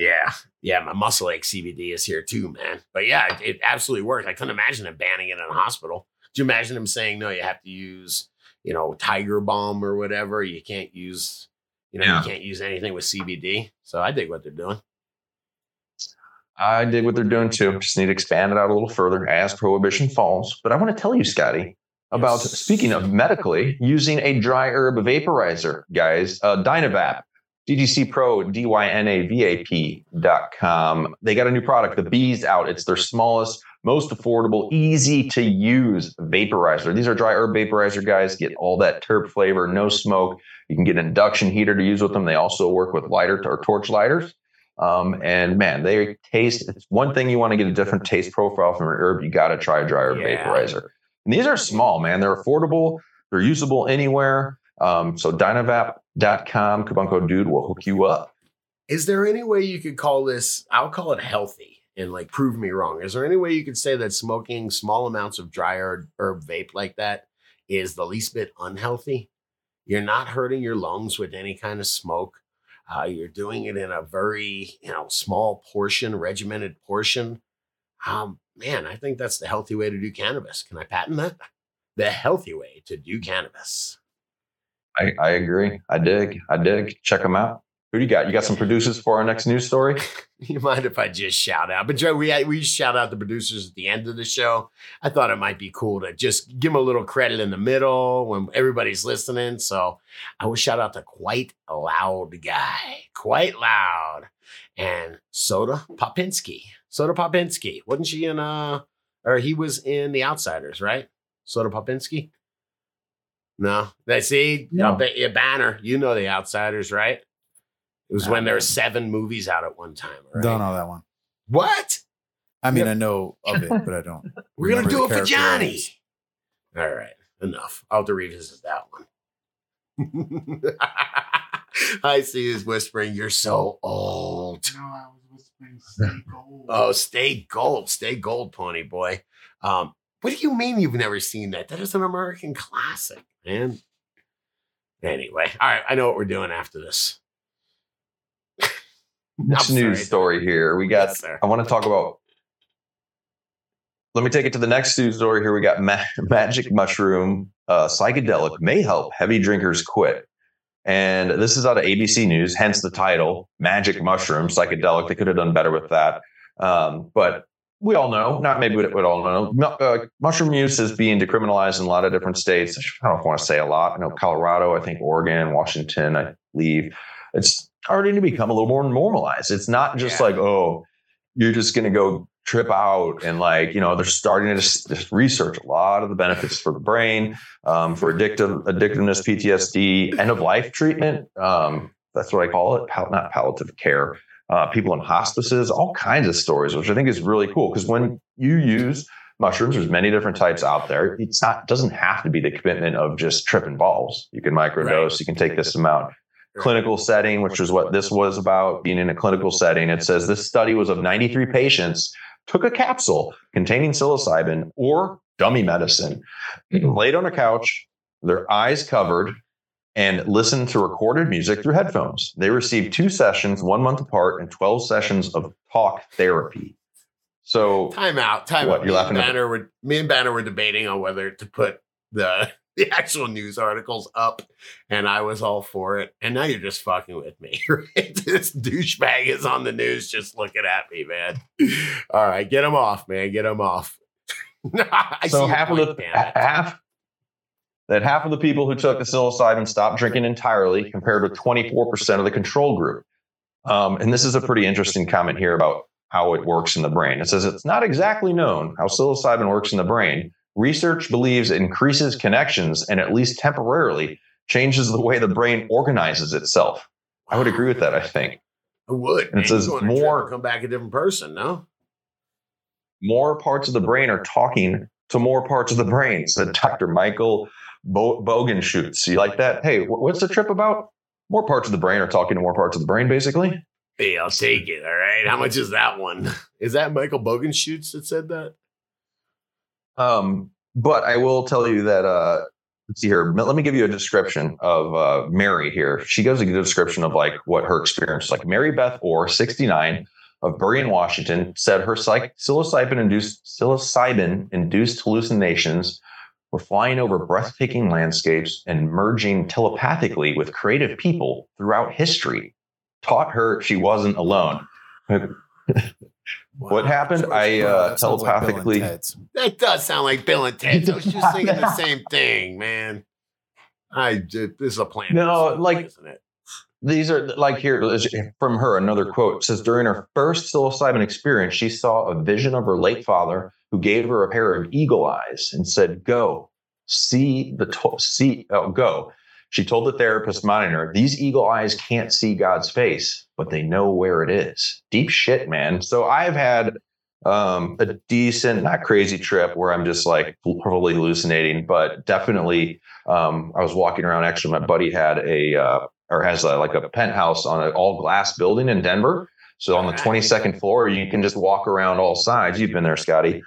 yeah, yeah, my muscle ache CBD is here too, man. But yeah, it, it absolutely works. I couldn't imagine him banning it in a hospital. Do you imagine him saying no? You have to use, you know, Tiger Balm or whatever. You can't use, you know, yeah. you can't use anything with CBD. So I dig what they're doing. I dig what they're doing too. Just need to expand it out a little further as prohibition falls. But I want to tell you, Scotty, about yes. speaking of medically using a dry herb vaporizer, guys. Uh, Dynavap DGC Pro, D-Y-N-A-V-A-P dot com. They got a new product, the Bees Out. It's their smallest, most affordable, easy to use vaporizer. These are dry herb vaporizer guys. Get all that terp flavor, no smoke. You can get an induction heater to use with them. They also work with lighter or torch lighters. Um, and man, they taste. It's one thing you want to get a different taste profile from your herb. You got to try a dry herb yeah. vaporizer. And these are small, man. They're affordable. They're usable anywhere. Um, so dynavap.com, coupon code dude will hook you up. Is there any way you could call this, I'll call it healthy and like prove me wrong. Is there any way you could say that smoking small amounts of dry herb, vape like that is the least bit unhealthy? You're not hurting your lungs with any kind of smoke. Uh, you're doing it in a very, you know, small portion, regimented portion. Um, man, I think that's the healthy way to do cannabis. Can I patent that? The healthy way to do cannabis. I, I agree. I dig. I dig. Check them out. Who do you got? You got some producers for our next news story? (laughs) you mind if I just shout out? But Joe, we we shout out the producers at the end of the show. I thought it might be cool to just give them a little credit in the middle when everybody's listening. So I will shout out to Quite Loud Guy, Quite Loud, and Soda Popinski. Soda Popinski, wasn't she in uh, or he was in The Outsiders, right? Soda Popinski. No, they see no. a banner. You know The Outsiders, right? It was when there were seven movies out at one time. Right? Don't know that one. What? I mean, I know of it, but I don't. (laughs) We're gonna do it for Johnny. All right, enough. I'll have to revisit that one. (laughs) I see he's whispering, "You're so old." No, I was whispering, "Stay (laughs) gold." oh, stay gold, stay gold, Pony Boy. Um, what do you mean you've never seen that? That is an American classic, man. Anyway, all right, I know what we're doing after this. Next news story here. We got, yes, I want to talk about, let me take it to the next news story here. We got ma- magic mushroom uh, psychedelic may help heavy drinkers quit. And this is out of ABC News, hence the title Magic Mushroom Psychedelic. They could have done better with that. Um, but we all know, not maybe but we would all know, uh, mushroom use is being decriminalized in a lot of different states. I don't want to say a lot. I know Colorado, I think Oregon, Washington, I believe. It's starting to become a little more normalized. It's not just yeah. like, oh, you're just going to go trip out and like you know they're starting to just, just, research a lot of the benefits for the brain um, for addictive addictiveness ptsd end of life treatment um, that's what i call it Pal- not palliative care uh, people in hospices all kinds of stories which i think is really cool because when you use mushrooms there's many different types out there it's not doesn't have to be the commitment of just tripping balls you can microdose right. you can take this amount clinical setting, which is what this was about, being in a clinical setting. It says this study was of 93 patients, took a capsule containing psilocybin or dummy medicine, laid on a couch, their eyes covered, and listened to recorded music through headphones. They received two sessions, one month apart, and 12 sessions of talk therapy. So time out, time what, out. You're laughing Banner were, me and Banner were debating on whether to put the (laughs) the actual news articles up, and I was all for it. And now you're just fucking with me, (laughs) right? this douchebag is on the news just looking at me, man. All right, get him off, man. Get him off. (laughs) so half of the half that half of the people who took the psilocybin stopped drinking entirely, compared with 24% of the control group. Um, and this is a pretty interesting comment here about how it works in the brain. It says it's not exactly known how psilocybin works in the brain, Research believes it increases connections and at least temporarily changes the way the brain organizes itself. I would agree with that, I think. I would. And it says more come back a different person, no? More parts of the brain are talking to more parts of the brain, said Dr. Michael Bo- Bogenschutz. You like that? Hey, what's the trip about? More parts of the brain are talking to more parts of the brain, basically. Hey, I'll take it. All right. How much is that one? (laughs) Is that Michael Bogenschutz that said that? Um, but I will tell you that uh, let's see here. Let me give you a description of uh, Mary here. She gives a good description of like what her experience is like. Mary Beth Orr, 69, of Burien, Washington, said her psych- psilocybin induced psilocybin induced hallucinations were flying over breathtaking landscapes and merging telepathically with creative people throughout history. Taught her she wasn't alone. (laughs) Wow. What happened? I uh, telepathically. Like that does sound like Bill and Ted. I was just (laughs) thinking the same thing, man. I this is a plan. No, like isn't it? These are like here from her another quote says during her first psilocybin experience, she saw a vision of her late father who gave her a pair of eagle eyes and said, "Go see the to- see oh, go." She told the therapist monitor, "These eagle eyes can't see God's face, but they know where it is. Deep shit, man. So I've had um, a decent, not crazy trip where I'm just like fully hallucinating, but definitely um, I was walking around. Actually, my buddy had a uh, or has a, like a penthouse on an all glass building in Denver. So on the 22nd floor, you can just walk around all sides. You've been there, Scotty,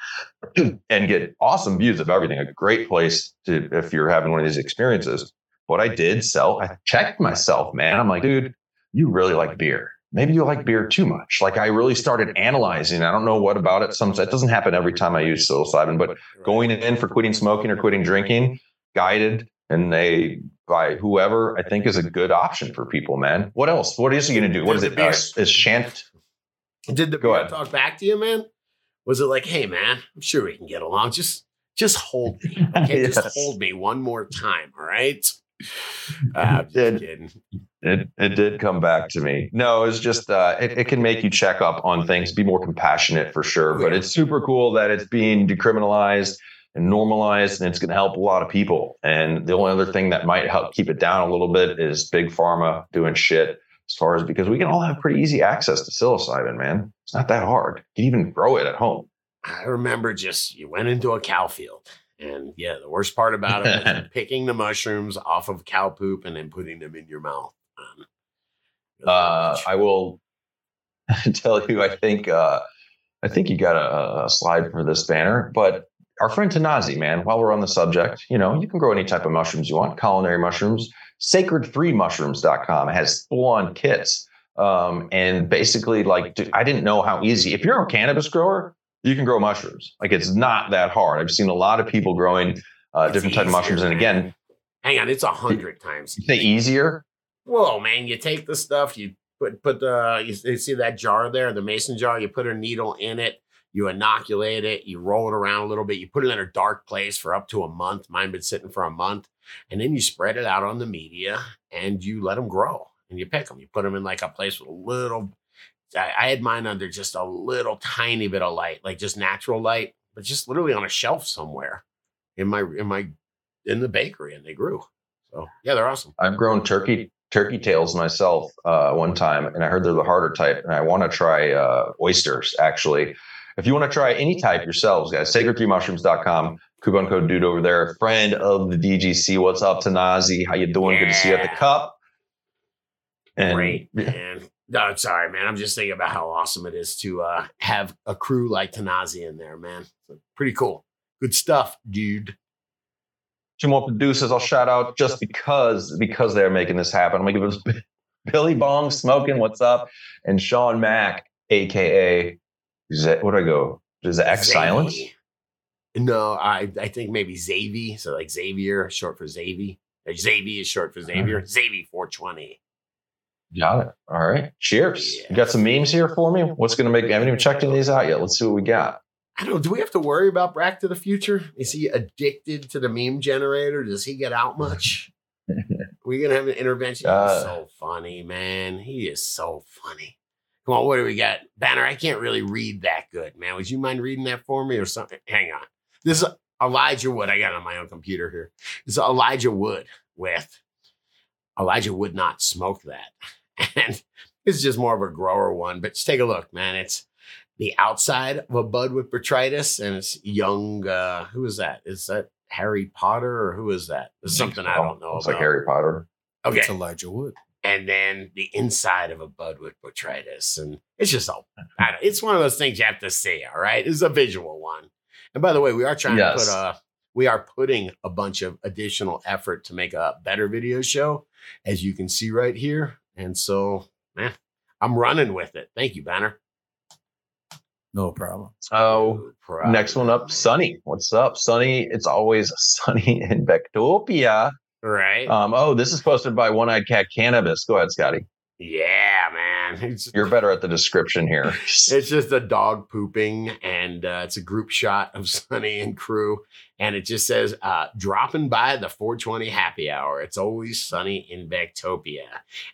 (clears throat) and get awesome views of everything. A great place to if you're having one of these experiences. What I did, sell, I checked myself, man. I'm like, dude, you really like beer. Maybe you like beer too much. Like I really started analyzing. I don't know what about it. Some that doesn't happen every time I use psilocybin, but going in for quitting smoking or quitting drinking, guided and they by whoever I think is a good option for people, man. What else? What is he going to do? What is it? Uh, is Shant? Did the Go beer ahead. talk back to you, man? Was it like, hey, man, I'm sure we can get along. Just, just hold me. (laughs) Okay, Yes. just hold me one more time. All right. (laughs) Uh, just kidding. It it did come back to me. No, it's just uh, it, it can make you check up on things, be more compassionate for sure. But it's super cool that it's being decriminalized and normalized, and it's going to help a lot of people. And the only other thing that might help keep it down a little bit is big pharma doing shit as far as because we can all have pretty easy access to psilocybin, man. It's not that hard. You can even grow it at home. I remember just you went into a cow field. And yeah, the worst part about it was (laughs) picking the mushrooms off of cow poop and then putting them in your mouth. Um, Uh. I will (laughs) tell you. I think uh, I think you got a, a slide for this banner, but our friend Tanazi, man. While we're on the subject, you know, you can grow any type of mushrooms you want. Culinary mushrooms, sacred3mushrooms.com. It has full-on kits, um, and basically, like, dude, I didn't know how easy. If you're a cannabis grower, you can grow mushrooms. Like, it's not that hard. I've seen a lot of people growing uh, different type of mushrooms, and again, hang on, it's a hundred times. you easier. Whoa, man! You take the stuff, you put put the you, you see that jar there, the mason jar. You put a needle in it, you inoculate it, you roll it around a little bit, you put it in a dark place for up to a month. Mine been sitting for a month, and then you spread it out on the media and you let them grow and you pick them. You put them in like a place with a little. I, I had mine under just a little tiny bit of light, like just natural light, but just literally on a shelf somewhere in my in my in the bakery, and they grew. So yeah, they're awesome. I've grown turkey turkey tails myself uh, one time, and I heard they're the harder type, and I want to try uh, oysters. Actually, if you want to try any type yourselves, guys, sacred3mushrooms.com. Coupon code dude over there, friend of the DGC. What's up, Tanazi? How you doing? Good to see you at the cup. And Great, man. No, sorry, man. I'm just thinking about how awesome it is to uh, have a crew like Tanazi in there, man. So, pretty cool. Good stuff, dude. two more producers I'll shout out just because because they're making this happen. I'm gonna give us (laughs) Billy Bong smoking. What's up? And Sean Mack, aka that what do I go? Is it X silence? No, I I think maybe Xavi. So like Xavier, short for Xavi. Like Xavi is short for Xavier. Xavi 420. Got it. All right. Cheers. Yeah. You got some memes here for me? What's gonna make I haven't even checked any of these out yet. Let's see what we got. I don't know. Do we have to worry about Back to the Future? Is he addicted to the meme generator? Does he get out (laughs) much? we gonna have an intervention? Uh, so funny, man. He is so funny. Come on, what do we got? Banner, I can't really read that good, man. Would you mind reading that for me or something? Hang on. This is Elijah Wood. I got it on my own computer here. This is Elijah Wood with Elijah would not smoke that. (laughs) And it's just more of a grower one, but just take a look, man. It's the outside of a bud with botrytis, and it's young. Uh, who is that? Is that Harry Potter or who is that? It's something I don't know It's about. like Harry Potter. okay, It's Elijah Wood. And then the inside of a bud with botrytis, and it's just all. It's one of those things you have to see. All right, it's a visual one. And by the way, we are trying Yes. to put a. We are putting a bunch of additional effort to make a better video show, as you can see right here. And so, man, I'm running with it. Thank you, Banner. No problem. So Proud. next one up, Sunny. What's up, Sunny? It's always (laughs) sunny in Vectopia. Right? Um, oh, this is posted by One Eyed Cat Cannabis. Go ahead, Scotty. yeah, man. (laughs) It's, You're better at the description here. (laughs) it's just a dog pooping, and uh, it's a group shot of Sunny and crew, and it just says, uh, "Dropping by the 420 happy hour. It's always sunny in Vectopia,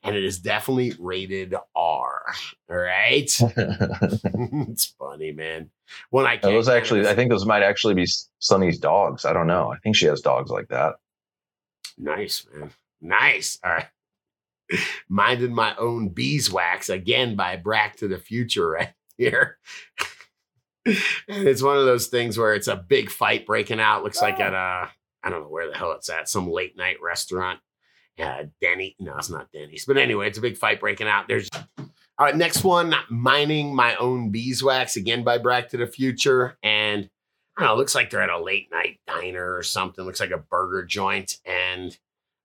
and it is definitely rated R. All right, (laughs) it's funny, man. When I those actually, I think those might actually be Sunny's dogs. I don't know. I think she has dogs like that. Nice, man. Nice. All right. Minding my own beeswax again by Brack to the Future right here. and it's one of those things where it's a big fight breaking out. Looks like at a, I don't know where the hell it's at, some late night restaurant. Uh, Denny. No, it's not Denny's. But anyway, it's a big fight breaking out. There's all right, next one, mining my own beeswax again by Brack to the Future. And I don't know, looks like they're at a late night diner or something. Looks like a burger joint. And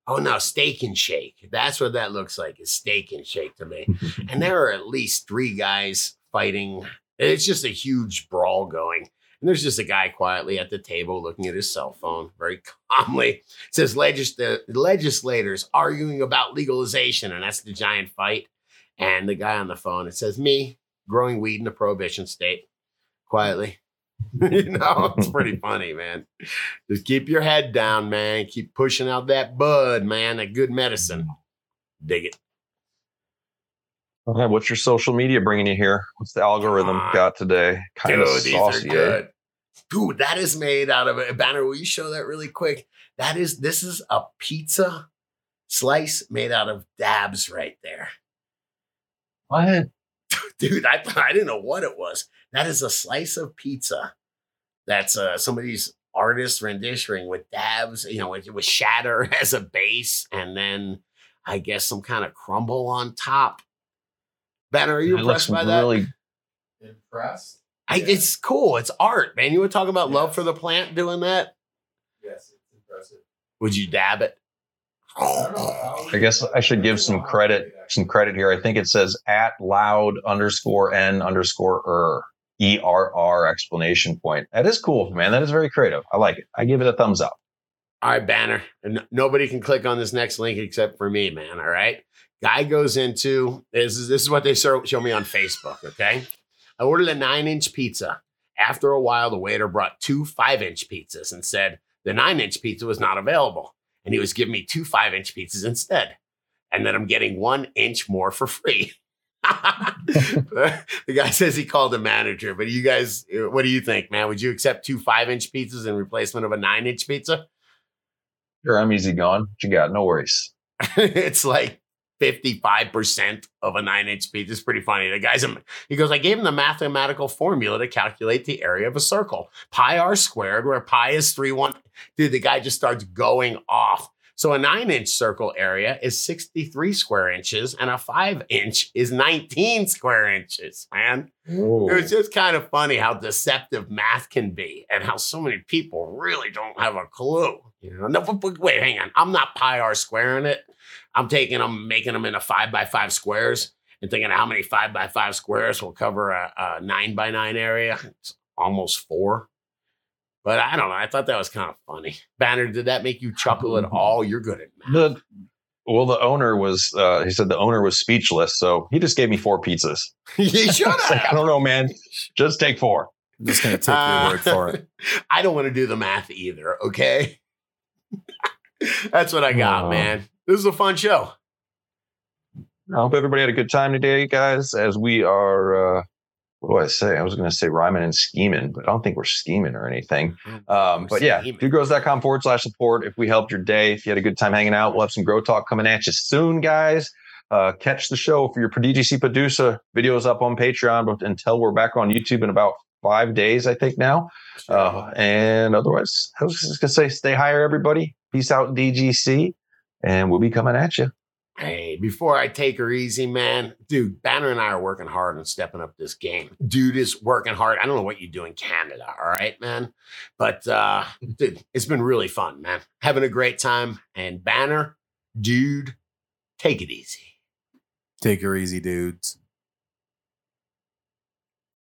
oh no, steak and shake. That's what that looks like, is steak and shake to me. (laughs) and there are at least three guys fighting. It's just a huge brawl going. And there's just a guy quietly at the table looking at his cell phone very calmly. It says legis- legislators arguing about legalization, and that's the giant fight. And the guy on the phone, it says, Me growing weed in a prohibition state quietly. (laughs) (laughs) you know, it's pretty funny, man. Just keep your head down, man. Keep pushing out that bud, man. That good medicine. Dig it. Okay, what's your social media bringing you here? What's the algorithm on. got today? Kind of Dude, these saucy. are eh? good. Dude, that is made out of a banner. Will you show that really quick? That is this is a pizza slice made out of dabs right there. What? (laughs) Dude, I I didn't know what it was. That is a slice of pizza. That's uh somebody's artist rendition with dabs, you know, with, with shatter (laughs) as a base, and then I guess some kind of crumble on top. Banner, are you It looks impressed by that? really Impressed? I, it's cool. It's art, man. You would talk about love for the plant doing that. Yes, it's impressive. Would you dab it? I guess I should give some credit some credit here. I think it says at loud underscore n underscore er e r r explanation point. That is cool, man. That is very creative. I like it. I give it a thumbs up. All right, banner. And nobody can click on this next link except for me, man. All right. Guy goes into this is this is what they show me on Facebook. Okay. I ordered a nine inch pizza. After a while, the waiter brought two five inch pizzas and said the nine inch pizza was not available. And he was giving me two five inch pizzas instead. And then I'm getting one inch more for free. (laughs) (laughs) the guy says he called a manager, but you guys, what do you think, man? Would you accept two five inch pizzas in replacement of a nine inch pizza? Sure, I'm easy going. What you got? No worries. (laughs) it's like 55% of a nine inch pizza. It's pretty funny. The guy's, he goes, I gave him the mathematical formula to calculate the area of a circle. Pi r squared, where pi is three one. Dude, the guy just starts going off. So a nine inch circle area is 63 square inches and a five inch is 19 square inches, man. It's just kind of funny how deceptive math can be and how so many people really don't have a clue. You know, no, but- but wait, hang on. I'm not pi r squaring it. I'm taking them, making them into five by five squares and thinking how many five by five squares will cover a, a nine by nine area. It's almost four. But I don't know. I thought that was kind of funny. Banner, did that make you chuckle at (laughs) all? You're good at math. The well, the owner was. Uh, he said the owner was speechless, so he just gave me four pizzas. you should It's like, I don't know, man. Just take four. I'm just gonna take your word for it. Uh, (laughs) I don't want to do the math either. Okay. (laughs) That's what I got, Oh. man. This is a fun show. I hope everybody had a good time today, guys. As we are, uh, what do I say? I was going to say rhyming and scheming, but I don't think we're scheming or anything. Um, but yeah, dudegrows.com forward slash support. If we helped your day, if you had a good time hanging out, we'll have some grow talk coming at you soon, guys. Uh, catch the show for your DGC producer videos up on Patreon but until we're back on YouTube in about five days, I think now. Uh, and otherwise, I was just going to say, stay higher, everybody. Peace out, DGC, and we'll be coming at you. Hey, before I take her easy, man, dude, Banner and I are working hard on stepping up this game. Dude is working hard. I don't know what you do in Canada, all right, man? But uh, dude, it's been really fun, man. Having a great time. And Banner, dude, take it easy. Take her easy, dudes.